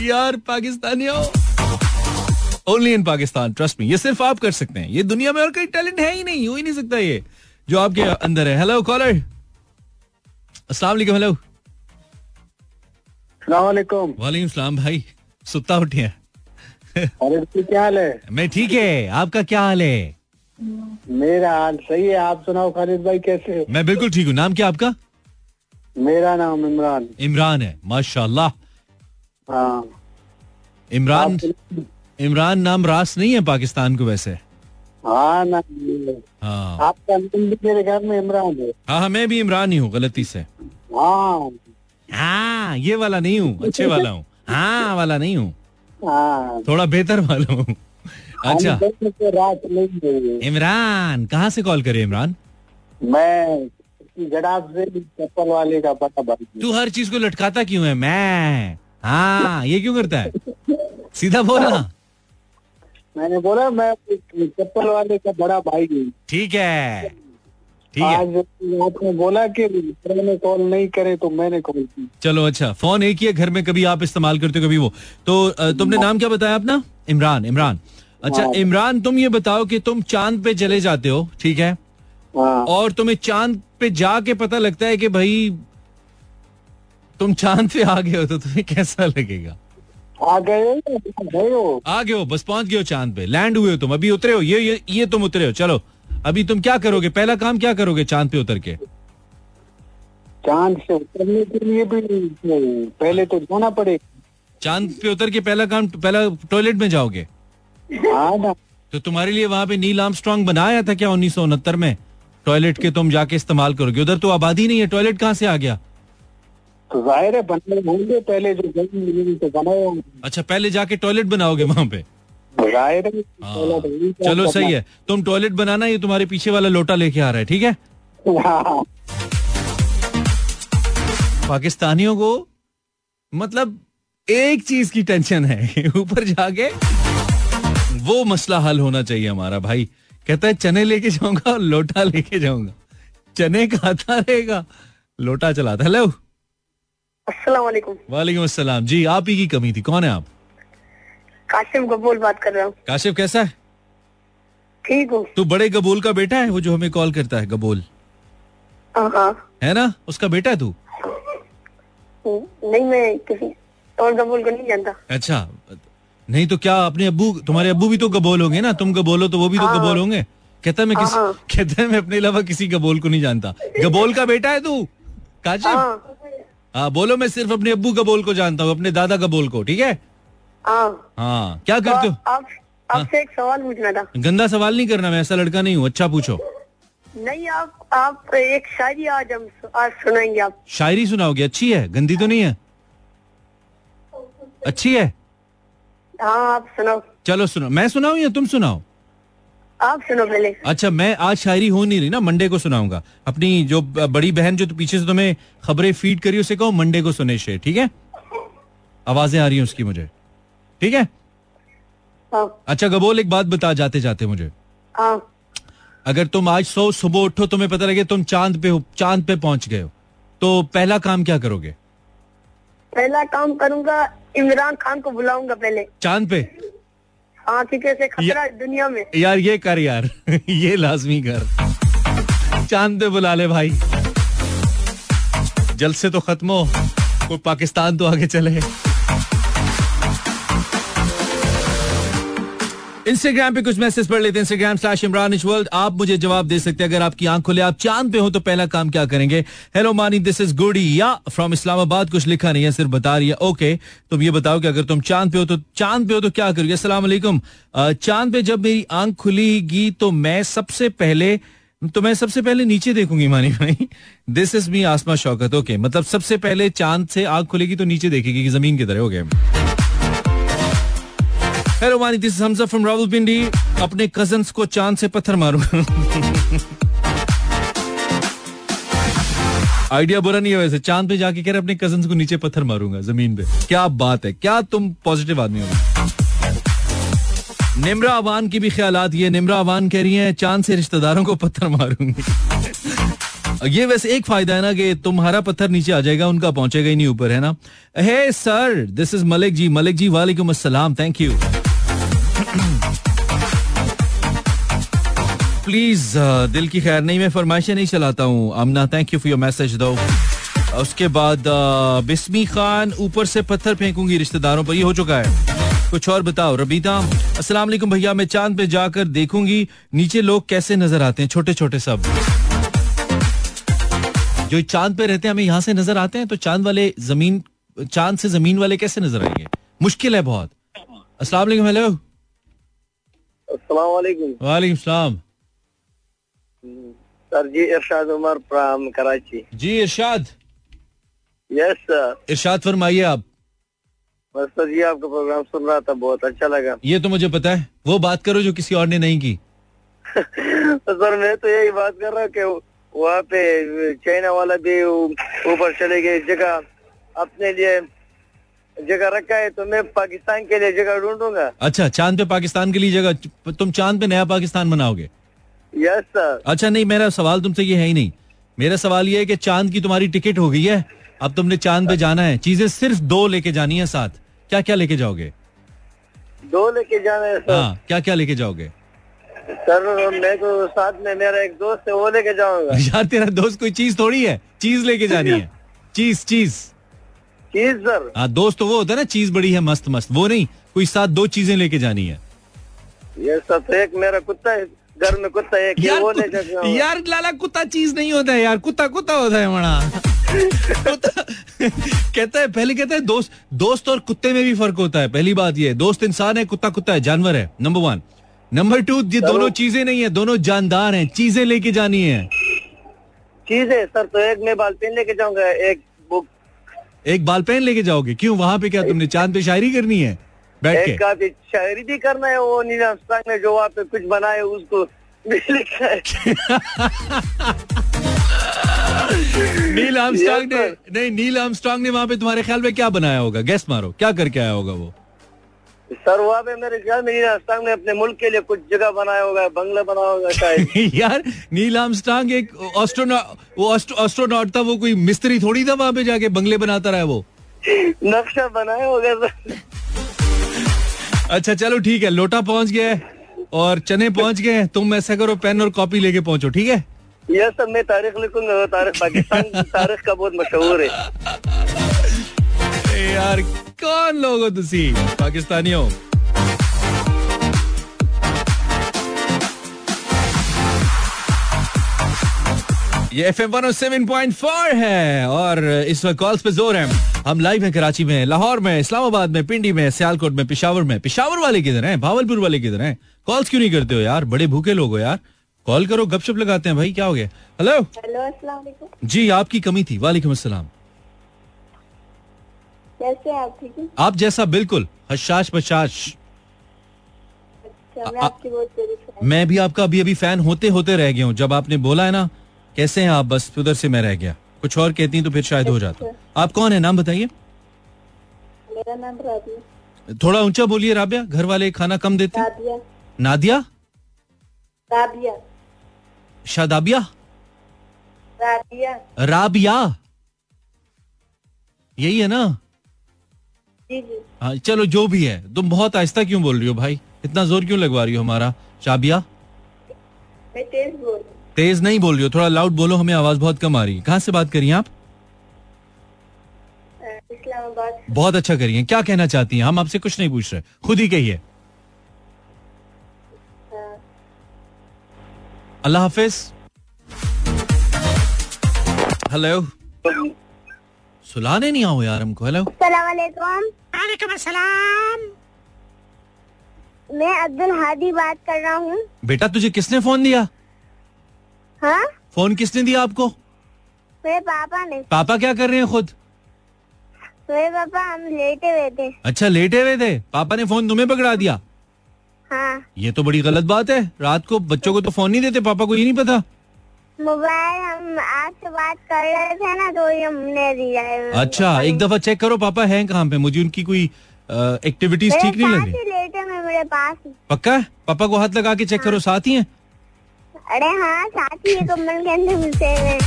A: यार पाकिस्तानी हो। Only in Pakistan trust me ये सिर्फ़ आप कर सकते हैं। ये दुनिया में और कोई टैलेंट है ही नहीं हो ही नहीं सकता ये जो आपके अंदर है। हेलो कॉलर अस्सलाम वालेकुम हेलो
F: सलामकुम
A: वालेकुम सलाम भाई सुता उठे हैं
F: क्या हाल है?
A: मैं ठीक है। आपका क्या हाल है?
F: मेरा हाल सही है आप सुनाओ खालिद भाई कैसे हो?
A: मैं बिल्कुल ठीक हूँ। नाम क्या आपका?
F: मेरा नाम इमरान।
A: इमरान है माशाल्लाह।
F: हाँ।
A: इमरान इमरान नाम रास नहीं है पाकिस्तान को वैसे।
F: हाँ ना
A: हाँ।
F: आपका नाम भी मेरे घर में इमरान है।
A: हाँ हाँ, मैं भी इमरान ही हूँ गलती से।
F: हाँ।
A: हाँ ये वाला नहीं हूँ अच्छे वाला हूँ। हाँ वाला नहीं हूँ।
F: हाँ।
A: थोड़ा बेहतर वाला हूँ। अच्छा।
F: हुई।
A: इमरान कहाँ से कॉल करे इमरान?
F: मैं चप्पल वाले का पता
A: तू हर चीज़ को लटकाता क्यों है? मैं। हाँ ये क्यों करता है? सीधा बोलना
H: मैंने बोला मैं चप्पल वाले का बड़ा भाई हूँ।
A: ठीक है। ठीक है।
H: आपने बोला कि मैंने कॉल नहीं करे तो मैंने कॉल की।
A: चलो अच्छा। फ़ोन एक ही है घर में कभी आप इस्तेमाल करते हो कभी वो। तो तुमने नाम क्या बताया अपना? इमरान इमरान। अच्छा इमरान तुम ये बताओ कि तुम चाँद पे चले जाते हो ठीक है?
H: हाँ।
A: और तुम्हें चाँद पे जाके पता लगता है कि भाई तुम चाँद पे आ गए हो तो तुम्हें कैसा लगेगा?
H: आ गए हो
A: आ गए हो? बस पहुँच गए हो चाँद पे। लैंड हुए हो तुम अभी उतरे हो ये ये ये तुम उतरे हो चलो। अभी तुम क्या करोगे? पहला काम क्या करोगे चाँद पे उतर के?
H: चाँद से उतरने के लिए भी पहले तो जाना पड़ेगा।
A: चाँद पे उतर के पहला काम पहला टॉयलेट में जाओगे?
H: हाँ
A: तो तुम्हारे लिए वहाँ पे नील आम स्ट्रॉन्ग बनाया था क्या उन्नीस सौ उनहत्तर में? टॉयलेट के तुम जाके इस्तेमाल करोगे। उधर तो आबादी नहीं है टॉयलेट कहाँ से आ गया?
H: तो ज़ाहिर है बनने होंगे पहले जो तो
A: अच्छा पहले जाके टॉयलेट बनाओगे वहाँ पे?
H: ज़ाहिर है
A: चलो सही है। तुम टॉयलेट बनाना ये तुम्हारे पीछे वाला लोटा लेके आ रहा है ठीक है?
H: हाँ।
A: पाकिस्तानियों को मतलब एक चीज़ की टेंशन है <laughs> ऊपर जाके वो मसला हल होना चाहिए हमारा भाई। कहता है चने लेके जाऊँगा और लोटा लेके जाऊँगा। चने खाता रहेगा लोटा चलाता हेलो।
C: वालेकुम
A: वालेकुम अस्सलाम। जी आप ही की कमी थी। कौन है आप?
C: काशिम कबूल बात कर रहा हूँ।
A: काशिफ कैसा है?
C: ठीक हूँ।
A: तू बड़े गबूल का बेटा है वो जो हमें कॉल करता है गबूल
C: हाँ हाँ।
A: है ना? उसका बेटा है तू?
C: नहीं मैं किसी और कबूल को नहीं जानता।
A: अच्छा नहीं तो क्या अपने अबू तुम्हारे अब्बू भी तो गबोल होंगे ना? तुम गबोलो तो वो भी तो गबोल होंगे? कहता मैं किसी
C: हाँ।
A: कहता है मैं अपने अलावा किसी गबोल को नहीं जानता। गबोल का बेटा है तू? काशिफ
C: हाँ।
A: हाँ बोलो मैं सिर्फ़ अपने अब्बू गबोल को जानता हूँ अपने दादा गबोल को ठीक है?
C: हाँ।
A: हाँ क्या
C: तो
A: करते हो?
C: आपसे एक सवाल पूछना था।
A: गंदा सवाल नहीं करना मैं ऐसा लड़का नहीं हूँ अच्छा पूछो।
C: नहीं आप आप एक शायरी आज हम आज सुनाएँगे आप।
A: शायरी सुनाओगे? अच्छी है गंदी तो नहीं है? अच्छी है?
C: हाँ आप सुनाओ।
A: चलो सुनो मैं सुनाऊं या तुम सुनाओ?
C: आप सुनो पहले।
A: अच्छा मैं आज शायरी हो नहीं रही ना मंडे को सुनाऊँगा। अपनी जो बड़ी बहन जो तो पीछे से तुम्हें खबरें फ़ीड करी उसे कहो मंडे को सुने शेर ठीक है? आवाज़ें आ रही हैं उसकी मुझे। ठीक है?
C: हाँ।
A: अच्छा गबोल एक बात बता जाते जाते मुझे।
C: हाँ।
A: अगर तुम आज सो सुबह उठो तुम्हें पता लगे तुम चाँद पे हो चाँद पे पहुँच गए हो। तो पहला काम क्या करोगे?
C: पहला काम करूँगा इमरान खान को बुलाऊँगा पहले।
A: चाँद पे?
C: हाँ क्योंकि खतरा दुनिया में।
A: यार ये कर यार। <laughs> ये लाजमी कर। चाँद पे बुला ले भाई। जल से तो खत्म हो। कोई पाकिस्तान तो आगे चले। इंस्टाग्राम पे कुछ मैसेज पढ़ लेते हैं। इंस्टाग्राम स्लैश इमरान वर्ल्ड आप मुझे जवाब दे सकते हैं। अगर आपकी आँख खुले आप चाँद पे हो तो पहला काम क्या करेंगे? हेलो मानी दिस इज़ गुडी या फ्रॉम इस्लामाबाद कुछ लिखा नहीं है सिर्फ़ बता रही है। ओके तुम ये बताओ कि अगर तुम चाँद पे हो तो चाँद पे हो तो क्या करोगे? अस्सलाम वालेकुम अ, चाँद पे जब मेरी आँख खुलेगी तो मैं सबसे पहले तो मैं सबसे पहले नीचे देखूँगी मानी भाई। This is me Asma Shaukat. Okay मतलब सबसे पहले चाँद से आँख खुलेगी तो नीचे देखेगी ज़मीन की तरह हो। गया hello Mani this Hamza from Rawalpindi अपने कजन्स को चाँद से पत्थर मारूँगा आइडिया बुरा नहीं है वैसे। चाँद पे जाके कह रहे अपने कजन्स को नीचे पत्थर मारूँगा, ज़मीन पे। क्या बात है? क्या तुम पॉजिटिव आदमी हो? निम्रा अवान की भी ख्याल ये, निम्रा अवान कह रही है, चाँद से रिश्तेदारों को पत्थर मारूँगी। ये वैसे एक फ़ायदा है ना कि तुम्हारा पत्थर नीचे आ जाएगा, उनका पहुंचेगा ही नहीं ऊपर, है ना? Hey sir this is Malik ji. Malik ji, वालेकुम अस्सलाम थैंक यू प्लीज़ दिल की खैर, नहीं, मैं फरमाइशें नहीं चलाता हूँ। Amna thank you for your message दो उसके बाद बिस्मी खान ऊपर से पत्थर फेंकूँगी रिश्तेदारों पर। ये हो चुका है। कुछ और बताओ। रबीता, अस्सलाम वालेकुम भैया, मैं चाँद पे जाकर देखूँगी नीचे लोग कैसे नज़र आते हैं छोटे छोटे सब। जो चाँद पे रहते हैं, हमें यहाँ से नज़र आते हैं तो चाँद वाले ज़मीन, चाँद से ज़मीन वाले कैसे नज़र आएँगे? मुश्किल है बहुत। वालेकुम हेलो
F: वालेकुम
A: सलाम।
F: Sir ji Irshad Umar from Karachi.
A: Ji Irshad.
F: Yes sir
A: इरशाद फरमाइए आप।
F: बस सर जी आपका प्रोग्राम सुन रहा था बहुत अच्छा लगा।
A: ये तो मुझे पता है वो बात करो जो किसी और ने नहीं की। <laughs>
F: सर मैं तो यही बात कर रहा कि वहाँ पे चाइना वाला भी ऊपर चले गए जगह। अपने लिए जगह रखा है तो मैं पाकिस्तान के लिए जगह ढूंढूँगा।
A: अच्छा चाँद पे पाकिस्तान के लिए जगह तुम चाँद पे नया पाकिस्तान बनाओगे?
F: यस सर
A: अच्छा नहीं मेरा सवाल तुमसे ये है ही नहीं। मेरा सवाल ये है कि चाँद की तुम्हारी टिकट हो गई है अब तुमने चाँद पे जाना है। चीज़ें सिर्फ़ दो लेके जानी है साथ। क्या क्या लेके जाओगे?
F: दो लेके जाना है सर
A: हाँ क्या क्या लेके जाओगे?
F: सर मेरे को साथ में मेरा एक दोस्त है वो लेके जाऊँगा। <laughs>
A: यार तेरा दोस्त कोई चीज़ थोड़ी है? चीज़ लेके जानी है। <laughs> चीज़ चीज़।
F: चीज़ सर
A: हाँ दोस्त तो वो होता है ना चीज़ बड़ी है मस्त मस्त। वो नहीं कोई साथ दो चीज़ें लेके जानी है।
F: यस सर तो एक मेरा कुत्ता है घर में कुत्ता एक
A: यार
F: वो लेके
A: यार लाला कुत्ता चीज़ नहीं होता है यार कुत्ता कुत्ता होता है <laughs> कुत्ता कहता है पहले कहता है दोस्त दोस्त और कुत्ते में भी फ़र्क होता है पहली बात ये दोस्त इंसान है कुत्ता कुत्ता है जानवर है नंबर वन नंबर टू ये दोनों चीज़ें नहीं है दोनों जानदार हैं चीज़ें लेके जानी है।
F: चीज़ें सर तो एक मैं बाल लेके जाऊँगा एक
A: एक बाल पेन लेके जाओगे? क्यों? वहाँ पे क्या तुमने चाँद पे शायरी करनी है? बैठ
F: एक
A: के।
F: शायरी भी करना है वो स्टांग ने जो वहाँ पे कुछ बनाए उसको लिखा है।
A: नील <laughs> आर्मस्ट्रांग ने नहीं नील आर्मस्ट्रांग ने वहाँ पे तुम्हारे ख्याल में क्या बनाया होगा? गैस मारो। क्या करके आया होगा वो?
F: सर वहाँ पे मेरे ख्याल में नीलम स्टांग ने अपने मुल्क के लिए कुछ जगह बनाया होगा बंगला बनाया होगा शायद। <laughs>
A: यार नील आर्मस्ट्रांग एक एस्ट्रोनॉट वो एस्ट्रोनॉट था वो कोई मिस्त्री थोड़ी था वहाँ पे जाके बंगले बनाता रहा वो?
F: नक्शा बनाया होगा सर।
A: अच्छा चलो ठीक है लोटा पहुँच गया है और चने पहुँच गए हैं तुम ऐसा करो पेन और कॉपी लेके पहुंचो ठीक है?
F: ये सब मैं तारीख लिखूँगा तारीख पाकिस्तान <laughs> तारीख का बहुत मशहूर है।
A: ए यार कौन लोग हो तुसी? पाकिस्तानियों। ये F M one seven point four है और इस वक्त कॉल्स पे ज़ोर है। हम लाइव हैं कराची में लाहौर में इस्लामाबाद में पिंडी में सियालकोट में पिशावर में। पिशावर वाले किधर हैं? भावलपुर वाले किधर हैं? कॉल्स क्यों नहीं करते हो यार? बड़े भूखे लोग हो यार। कॉल करो गपशप लगाते हैं भाई क्या हो गया? हेलो
I: हेलो अस्सलाम वालेकुम।
A: जी आपकी कमी थी। वालेकुम अस्सलाम।
I: कैसे आप? ठीक है?
A: आप जैसा बिल्कुल। हशाश बशाश।
I: अच्छा मैं
A: मैं भी आपका अभी अभी फ़ैन होते होते रह गया हूँ। जब आपने बोला है ना कैसे हैं आप? बस उधर से मैं रह गया। कुछ और कहती तो फिर शायद हो जाता आप कौन है? नाम बताइए।
I: मेरा नाम राबिया
A: थोड़ा ऊँचा बोलिए राबिया। घर वाले खाना कम देते
I: राबिया
A: नादिया?
I: राबिया।
A: शादाबिया?
I: राबिया।
A: राबिया? यही है ना? हाँ चलो जो भी है। तुम बहुत आहिस्ता क्यों बोल रही हो भाई? इतना ज़ोर क्यों लगवा रही हो हमारा? शाबिया?
I: मैं तेज बोल
A: तेज नहीं बोल रही हो थोड़ा लाउड बोलो हमें आवाज़ बहुत कम आ रही है। कहाँ से बात करिए आप?
I: इस्लामाबाद।
A: बहुत अच्छा करिए क्या कहना चाहती हैं? हम आपसे कुछ नहीं पूछ रहे। खुद ही कहिए। अल्लाह हाफिज। हेलो सुलाने नहीं आओ यार हमको। हेलो
I: वालेकुम मैं अब्दुल हादी बात कर रहा हूँ।
A: बेटा तुझे किसने फ़ोन दिया?
I: हाँ?
A: फ़ोन किसने दिया आपको?
I: मेरे पापा ने।
A: पापा क्या कर रहे हैं खुद?
I: मेरे पापा हम लेटे हुए थे।
A: अच्छा लेटे हुए थे? पापा ने फ़ोन तुम्हें पकड़ा दिया?
I: हाँ।
A: ये तो बड़ी गलत बात है। रात को बच्चों को तो फ़ोन नहीं देते पापा को ये नहीं पता।
I: मोबाइल हम आपसे बात कर रहे थे ना तो ये हमने दिया है।
A: अच्छा एक दफ़ा चेक करो पापा हैं कहाँ पे? मुझे उनकी कोई एक्टिविटीज़ ठीक नहीं लग रही।
I: लेटे हैं मेरे पास
A: पक्का? है पापा को हाथ लगा के चेक करो साथ ही हैं?
I: अरे हाँ साथ ही कम्बल के अंदर मिलते हैं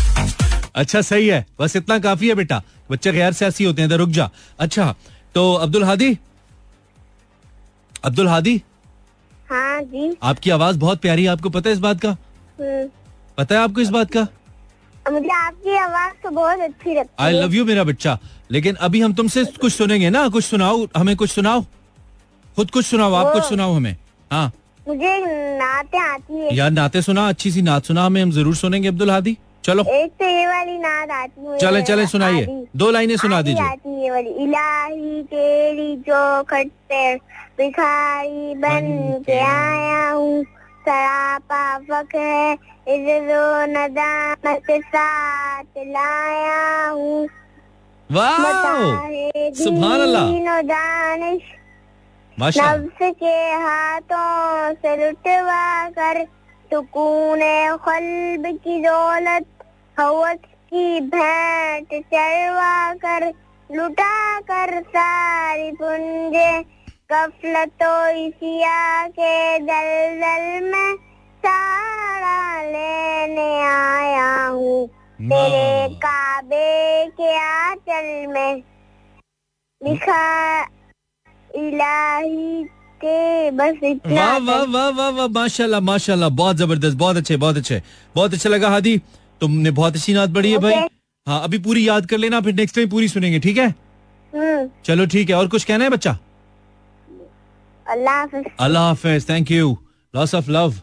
A: अच्छा सही है। बस इतना काफ़ी है बेटा। बच्चे गैर सियासी होते हैं तो रुक जा। अच्छा तो अब्दुल हादी? अब्दुल हादी?
I: हाँ जी।
A: आपकी आवाज़ बहुत प्यारी है आपको पता है इस बात का?
I: हम्म।
A: पता है आपको इस बात का?
I: मुझे आपकी आवाज़ तो बहुत अच्छी लगती
A: आई लव यू मेरा बच्चा। लेकिन अभी हम तुमसे कुछ सुनेंगे ना? कुछ सुनाओ हमें कुछ सुनाओ। खुद कुछ सुनाओ आप कुछ सुनाओ हमें। हाँ।
I: मुझे नाते आती है।
A: यार नाते सुना अच्छी सी नात सुना हमें हम ज़रूर सुनेंगे अब्दुल हादी। चलो।
I: एक तो ये वाली नाद आती है
A: चले चले सुनाइए। दो लाइनें सुना दीजिए।
I: आती है वाली इलाही तेरी जो खट्टे भिखारी बन के आया हूँ सरापा फक है नदामत साथ लाया हूँ।
A: सुभान अल्लाह।
I: दीन दानिश। नफ्स के हाथों से लुटवा कर सुकून कल्ब की दौलत हवस की भेंट चढ़वा कर लुटा कर सारी पुंजे गफलतों इसिया के दलदल में सहारा लेने आया हूँ। तेरे काबे के आंचल में लिखा इलाही के बस इतना
A: वाह वाह वाह वाह वाह माशाल्लाह माशाल्लाह बहुत ज़बरदस्त बहुत अच्छे बहुत अच्छे बहुत अच्छा लगा हादी। तुमने बहुत अच्छी नात पढ़ी है भाई। हाँ अभी पूरी याद कर लेना फिर नेक्स्ट टाइम पूरी सुनेंगे ठीक है?
I: हम्म,
A: चलो ठीक है और कुछ कहना है बच्चा?
I: अल्लाह हाफिज
A: अल्लाह हाफिज thank you lots of love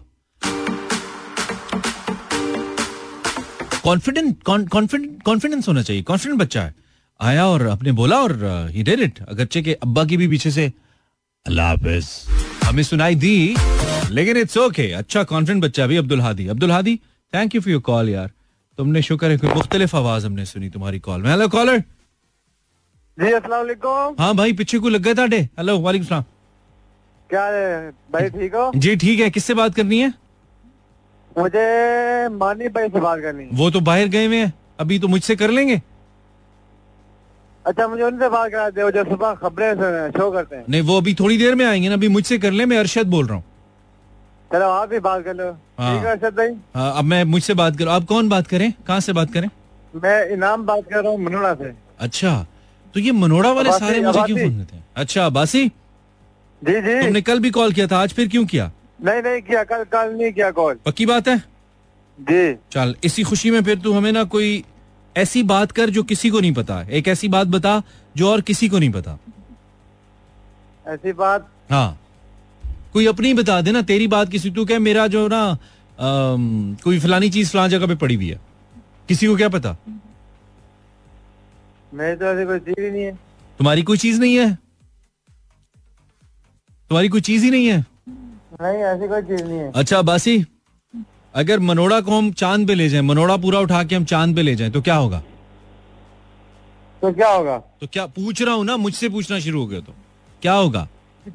A: confident confident confidence होना चाहिए। कॉन्फिडेंट बच्चा है। आया और अपने बोला और ही डिड इट अगरचे के अब्बा की भी पीछे से। अल्लाह हाफिज। हमें सुनाई दी लेकिन इट्स ओके अच्छा कॉन्फिडेंट बच्चा भी Abdul Hadi. Abdul Hadi thank you for your call यार। तुमने शुक्र है कोई मुख्तलिफ़ आवाज़ हमने सुनी तुम्हारी कॉल में। हेलो कॉलर
E: जी अस्सलाम वालेकुम।
A: हाँ भाई पीछे को लग गए ताडे हेलो वालेकुम सलाम।
E: क्या भाई ठीक हो?
A: जी ठीक है। किससे बात करनी है?
E: मुझे मानी भाई से बात करनी है।
A: वो तो बाहर गए हुए हैं। अभी तो मुझसे कर लेंगे।
E: अच्छा मुझे उनसे बात करा दो जो सुबह खबरें शो करते हैं।
A: नहीं वो अभी थोड़ी देर में आएँगे ना। अभी मुझसे कर ले मैं अरशद बोल रहा हूँ।
E: चलो आप भी बात कर लो।
A: हाँ।
E: ठीक है अर्षद भाई?
A: हाँ, अब मैं मुझसे बात करूँ। आप कौन बात करें? कहाँ से बात करें?
E: मैं इनाम बात कर रहा हूँ मनोड़ा से।
A: अच्छा तो ये मनोड़ा वाले सारे मुझे क्यों। फ़ोन करते हैं? अच्छा बासी
E: जी जी।
A: तुमने कल भी कॉल किया था आज फिर क्यों किया?
E: नहीं नहीं किया कल कल नहीं किया कॉल
A: पक्की बात है?
E: जी।
A: चल इसी खुशी में फिर तू हमें ना कोई ऐसी बात कर जो किसी को नहीं पता। एक ऐसी बात बता जो और किसी को नहीं पता।
E: ऐसी बात?
A: हाँ। कोई अपनी बता दे ना तेरी बात किसी तू कह मेरा जो ना अम, कोई फलानी चीज़ फलानी जगह पे पड़ी हुई है। किसी को क्या पता?
E: मेरी तो ऐसी कोई चीज़ ही नहीं है।
A: तुम्हारी कोई चीज़ नहीं है? तुम्हारी कोई चीज़ ही नहीं है?
E: नहीं ऐसी कोई चीज़ नहीं है।
A: अच्छा बासी अगर मनोड़ा को हम चाँद पे ले जाएँ मनोड़ा पूरा उठा के हम चाँद पे ले जाएँ तो क्या होगा?
E: तो क्या होगा?
A: तो क्या पूछ रहा हूँ ना मुझसे पूछना शुरू हो गया तो। क्या होगा?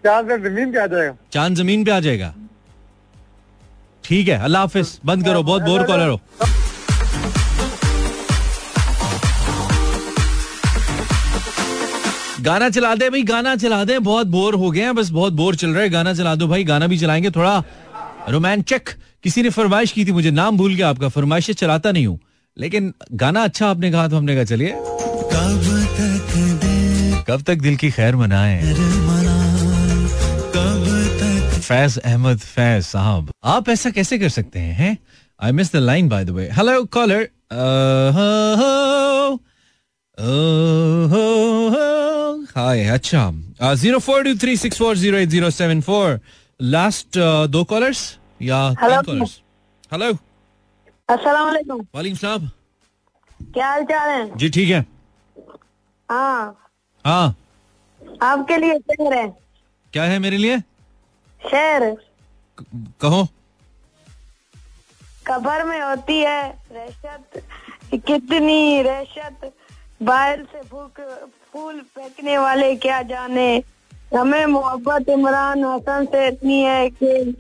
E: चाँद से ज़मीन पे आ जाएगा।
A: चाँद ज़मीन पे आ जाएगा। ठीक है अल्लाह हाफिज बंद करो बहुत बोर कॉलर हो। गाना चला दे भाई गाना चला दे। बहुत बोर हो गए हैं बस बहुत बोर चल रहा है। गाना चला दो भाई गाना भी चलाएँगे। थोड़ा रोमांचक। किसी ने फरमाइश की थी मुझे नाम भूल गया आपका फरमाइश चलाता नहीं हूँ। लेकिन गाना अच्छा आपने कहा तो हमने कहा चलिए। कब तक कब तक दिल की खैर मनाए? फैज अहमद फैज साहब। आप ऐसा कैसे कर सकते हैं I miss the line by the way hello caller hi अच्छा zero four two three six four zero eight zero seven four last दो कॉलर्स या तीन कॉलर्स हेलो
C: अस्सलाम वालेकुम
A: सलाम
C: क्या हाल चाल है?
A: जी ठीक है.
C: हाँ.
A: हाँ.
C: आपके लिए शेर है.
A: क्या है मेरे लिए?
C: शेर
A: कहो.
C: कबर में होती है रहशत कितनी रहशत बाहर से फूक फूल फेंकने वाले क्या जाने? हमें मोहब्बत इमरान हसन से इतनी है कि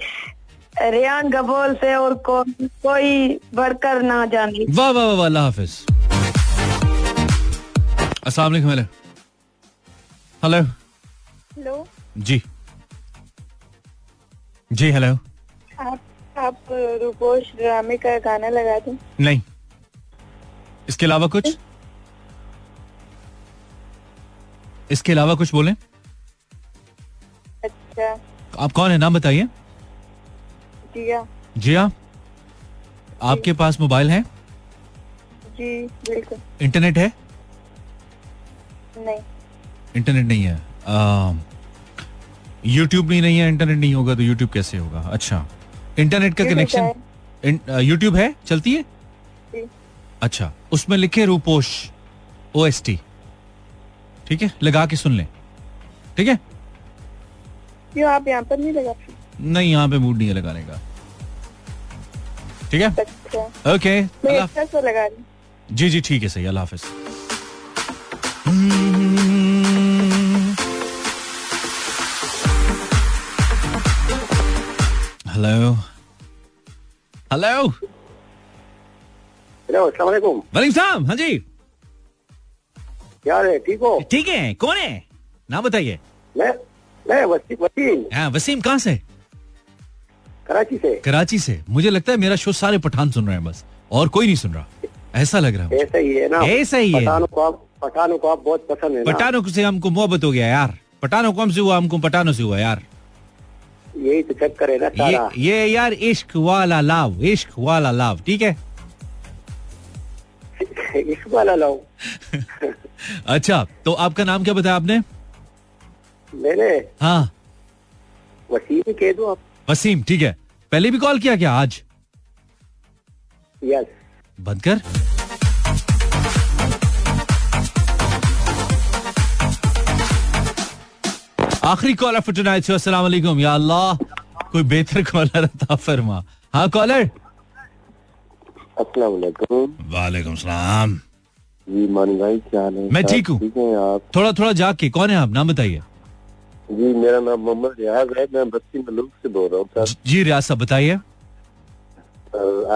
C: रियान गबोल से और को, कोई बढ़कर ना जाने।
A: वाह वाह वाह अल्लाह हाफिज। अस्सलाम वालेकुम हेलो। हेलो।
I: हेलो।
A: जी। जी हेलो।
I: आप आप रूपोश ड्रामे का गाना लगा दें।
A: नहीं। इसके अलावा कुछ? इसके अलावा कुछ बोले?
I: अच्छा।
A: आप कौन है? नाम बताइए।
I: जिया।
A: जी हाँ आपके पास मोबाइल है?
I: जी बिल्कुल।
A: इंटरनेट है?
I: नहीं।
A: इंटरनेट नहीं है। यूट्यूब भी नहीं है इंटरनेट नहीं होगा तो यूट्यूब कैसे होगा? अच्छा। इंटरनेट का कनेक्शन यूट्यूब है। चलती है?
I: जी।
A: अच्छा। उसमें लिखे रूपोश ओ एस टी ठीक है? लगा के सुन लें। ठीक है?
I: क्यों आप यहाँ पर नहीं लगा?
A: नहीं यहाँ पे मूड नहीं है लगाने का। ठीक है?
I: अच्छा।
A: ओके
I: लगा रही
A: जी जी ठीक है सही अल्लाह हाफिज। हेलो हेलो
E: हेलो अस्सलाम वालेकुम
A: वालेकुम सलाम हाँ जी।
B: क्या है ठीक हो?
A: ठीक है कौन है? नाम बताइए।
B: मैं मैं वसीम वसीम।
A: हाँ वसीम कहाँ से?
B: कराची से।
A: कराची से। मुझे लगता है मेरा शो सारे पठान सुन रहे हैं बस। और कोई नहीं सुन रहा। ऐसा लग रहा है।
B: ऐसा ही है ना।
A: ऐसा ही है।
B: पठानों को आप पठानों को आप बहुत पसंद है
A: पठानों से हमको मोहब्बत हो गया यार। पठानों को हमसे हुआ हमको पठानों से हुआ यार।
B: यही तो चक्कर है ना
A: ये
B: सारा।
A: ये यार इश्क वाला लाव इश्क वाला लाव ठीक है? <laughs>
B: इश्क वाला लाओ <laughs>
A: अच्छा तो आपका नाम क्या बताया आपने?
B: मैंने?
A: हाँ।
B: वसीम कह दो आप।
A: वसीम ठीक है। पहले भी कॉल किया क्या आज?
B: यस।
A: बंद कर। आखिरी कॉलर फॉर टुनाइट अस्सलाम वालेकुम। या अल्लाह कोई बेहतर कॉलर था फरमा। हाँ कॉलर
F: अस्सलाम वालेकुम।
A: वालेकुम सलाम।
F: जी मानी भाई क्या है
A: मैं ठीक हूँ।
F: आप?
A: थोड़ा थोड़ा जाग के कौन है आप? नाम बताइए।
F: जी मेरा नाम मोहम्मद रियाज है मैं बस्ती मलूक से बोल रहा हूँ
A: जी रियाज साहब बताइए।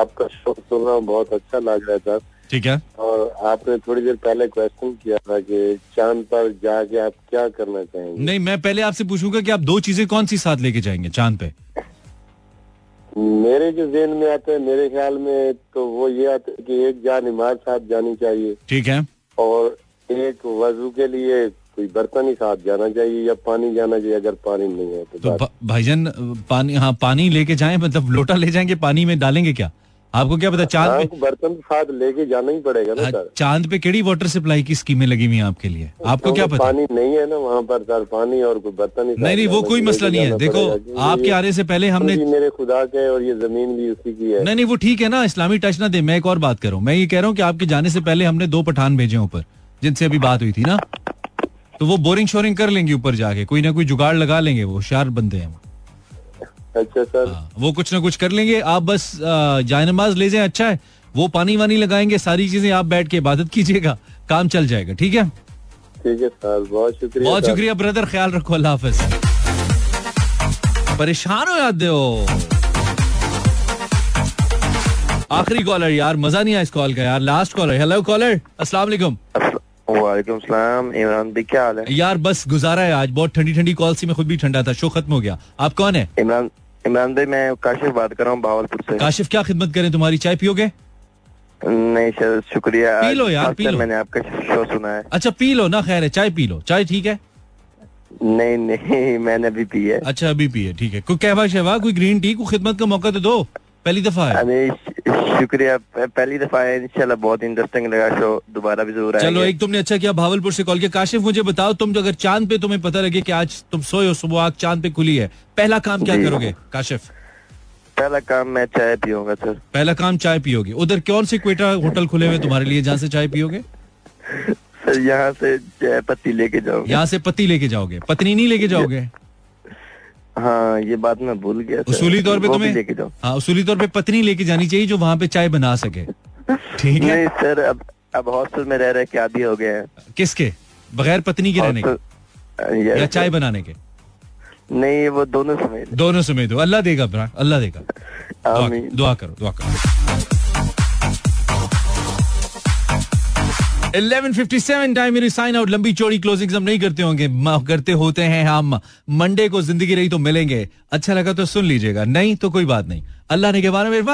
F: आपका शो सुन रहा हूँ बहुत अच्छा लग रहा है सर।
A: ठीक है।
F: और आपने थोड़ी देर पहले क्वेश्चन किया था कि चाँद पर जाके आप क्या करना चाहेंगे?
A: नहीं मैं पहले आपसे पूछूँगा कि आप दो चीज़ें कौन सी साथ लेके जाएँगे चाँद पे?
F: मेरे जो जेन में आते हैं मेरे ख्याल में तो वो ये आता है कि एक जान इमार साथ जानी चाहिए।
A: ठीक है।
F: और एक वज़ू के लिए कोई बर्तन ही साथ जाना चाहिए या पानी जाना चाहिए अगर पानी नहीं है तो
A: तो भाईजन भाईजान पानी हाँ पानी लेके जाए मतलब लोटा ले जाएँगे पानी में डालेंगे क्या? आपको क्या पता चाँद
F: हाँ,
A: पे
F: बर्तन तो साथ लेके जाना ही पड़ेगा ना
A: हाँ,
F: सर।
A: चाँद पे केड़ी वाटर सप्लाई की स्कीमें लगी हुई आपके लिए? आपको क्या पता?
F: पानी नहीं है ना वहाँ पर सर पानी और कोई बर्तन ही
A: नहीं नहीं वो कोई मसला नहीं है। देखो आपके आने से पहले हमने
F: मेरे खुदा के और ये ज़मीन भी उसी की है।
A: नहीं नहीं वो ठीक है ना इस्लामी टच ना दे मैं एक और बात करूँ मैं ये कह रहा हूँ की आपके जाने से पहले हमने दो पठान भेजे ऊपर जिनसे अभी बात हुई थी ना। तो वो बोरिंग शोरिंग कर लेंगे ऊपर जाके कोई ना कोई जुगाड़ लगा लेंगे वो होशियार बंदे हैं।
F: अच्छा सर।
A: हाँ, वो कुछ ना कुछ कर लेंगे। आप बस आ, जायनमाज ले जाए अच्छा है। वो पानी वानी लगाएँगे सारी चीज़ें आप बैठ के इबादत कीजिएगा काम चल जाएगा ठीक है?
F: ठीक है सर। बहुत शुक्रिया
A: बहुत शुक्रिया ब्रदर। ख्याल रखो अल्लाह हाफिज। परेशान हो याद हो। आखिरी कॉलर यार मज़ा नहीं आया इस कॉल का यार। लास्ट कॉलर हेलो कॉलर अस्सलाम वालेकुम।
J: वालेकुम सलाम। इमरान भाई क्या हाल है?
A: यार बस गुजारा है आज। बहुत ठंडी ठंडी कॉल सी मैं खुद भी ठंडा था। शो खत्म हो गया। आप कौन है?
J: इमरान इमरान भाई मैं काशिफ बात कर रहा हूँ भावलपुर से।
A: काशिफ क्या खिदमत करें तुम्हारी? चाय पियोगे?
J: नहीं सर शुक्रिया।
A: पी लो यार, पी लो।
J: मैंने आपका शो सुना है।
A: अच्छा पी लो ना खैर है चाय पी लो। चाय ठीक है?
J: नहीं नहीं <laughs> मैंने अभी पी है।
A: अच्छा अभी पी है ठीक है। कोई कहवा शहवा कोई ग्रीन टी को खिदमत का मौका तो दो। पहली दफ़ा है।
J: अरे शुक्रिया। पहली दफ़ा है इंशाल्लाह बहुत इंटरेस्टिंग लगा शो दोबारा भी ज़रूर
A: चलो एक तुमने अच्छा किया भावलपुर से कॉल किया। काशिफ मुझे बताओ तुम जो अगर चाँद पे तुम्हें पता लगे कि आज तुम सोए हो सुबह आग चाँद पे खुली है पहला काम क्या करोगे काशिफ?
J: पहला काम मैं चाय पीऊँगा सर।
A: पहला काम चाय पियोगे। उधर कौन से क्वेटा होटल खुले हुए तुम्हारे लिए जहाँ से चाय पियोगे?
J: सर यहाँ से चाय पत्ती लेके जाओगे
A: यहाँ से पति लेके जाओगे। पत्नी नहीं लेके जाओगे?
J: हाँ ये बात मैं भूल गया
A: उसूली तौर पे तुम्हें हाँ उसूली तौर पे पत्नी लेके जानी चाहिए जो वहाँ पे चाय बना सके। ठीक है?
J: सर अब अब हॉस्टल में रह रहे के आदि हो गए हैं।
A: किसके? बगैर पत्नी के रहने के? या चाय बनाने के?
J: नहीं वो दोनों समय
A: दोनों समेत हो। अल्लाह देगा अल्लाह देगा। <laughs> दुआ करो दुआ करो। 11:57 टाइम मेरी साइन आउट लंबी चौड़ी क्लोजिंग हम नहीं करते होंगे। करते होते हैं हम। मंडे को ज़िंदगी रही तो मिलेंगे। अच्छा लगा तो सुन लीजिएगा। नहीं तो कोई बात नहीं। अल्लाह ने के बारे में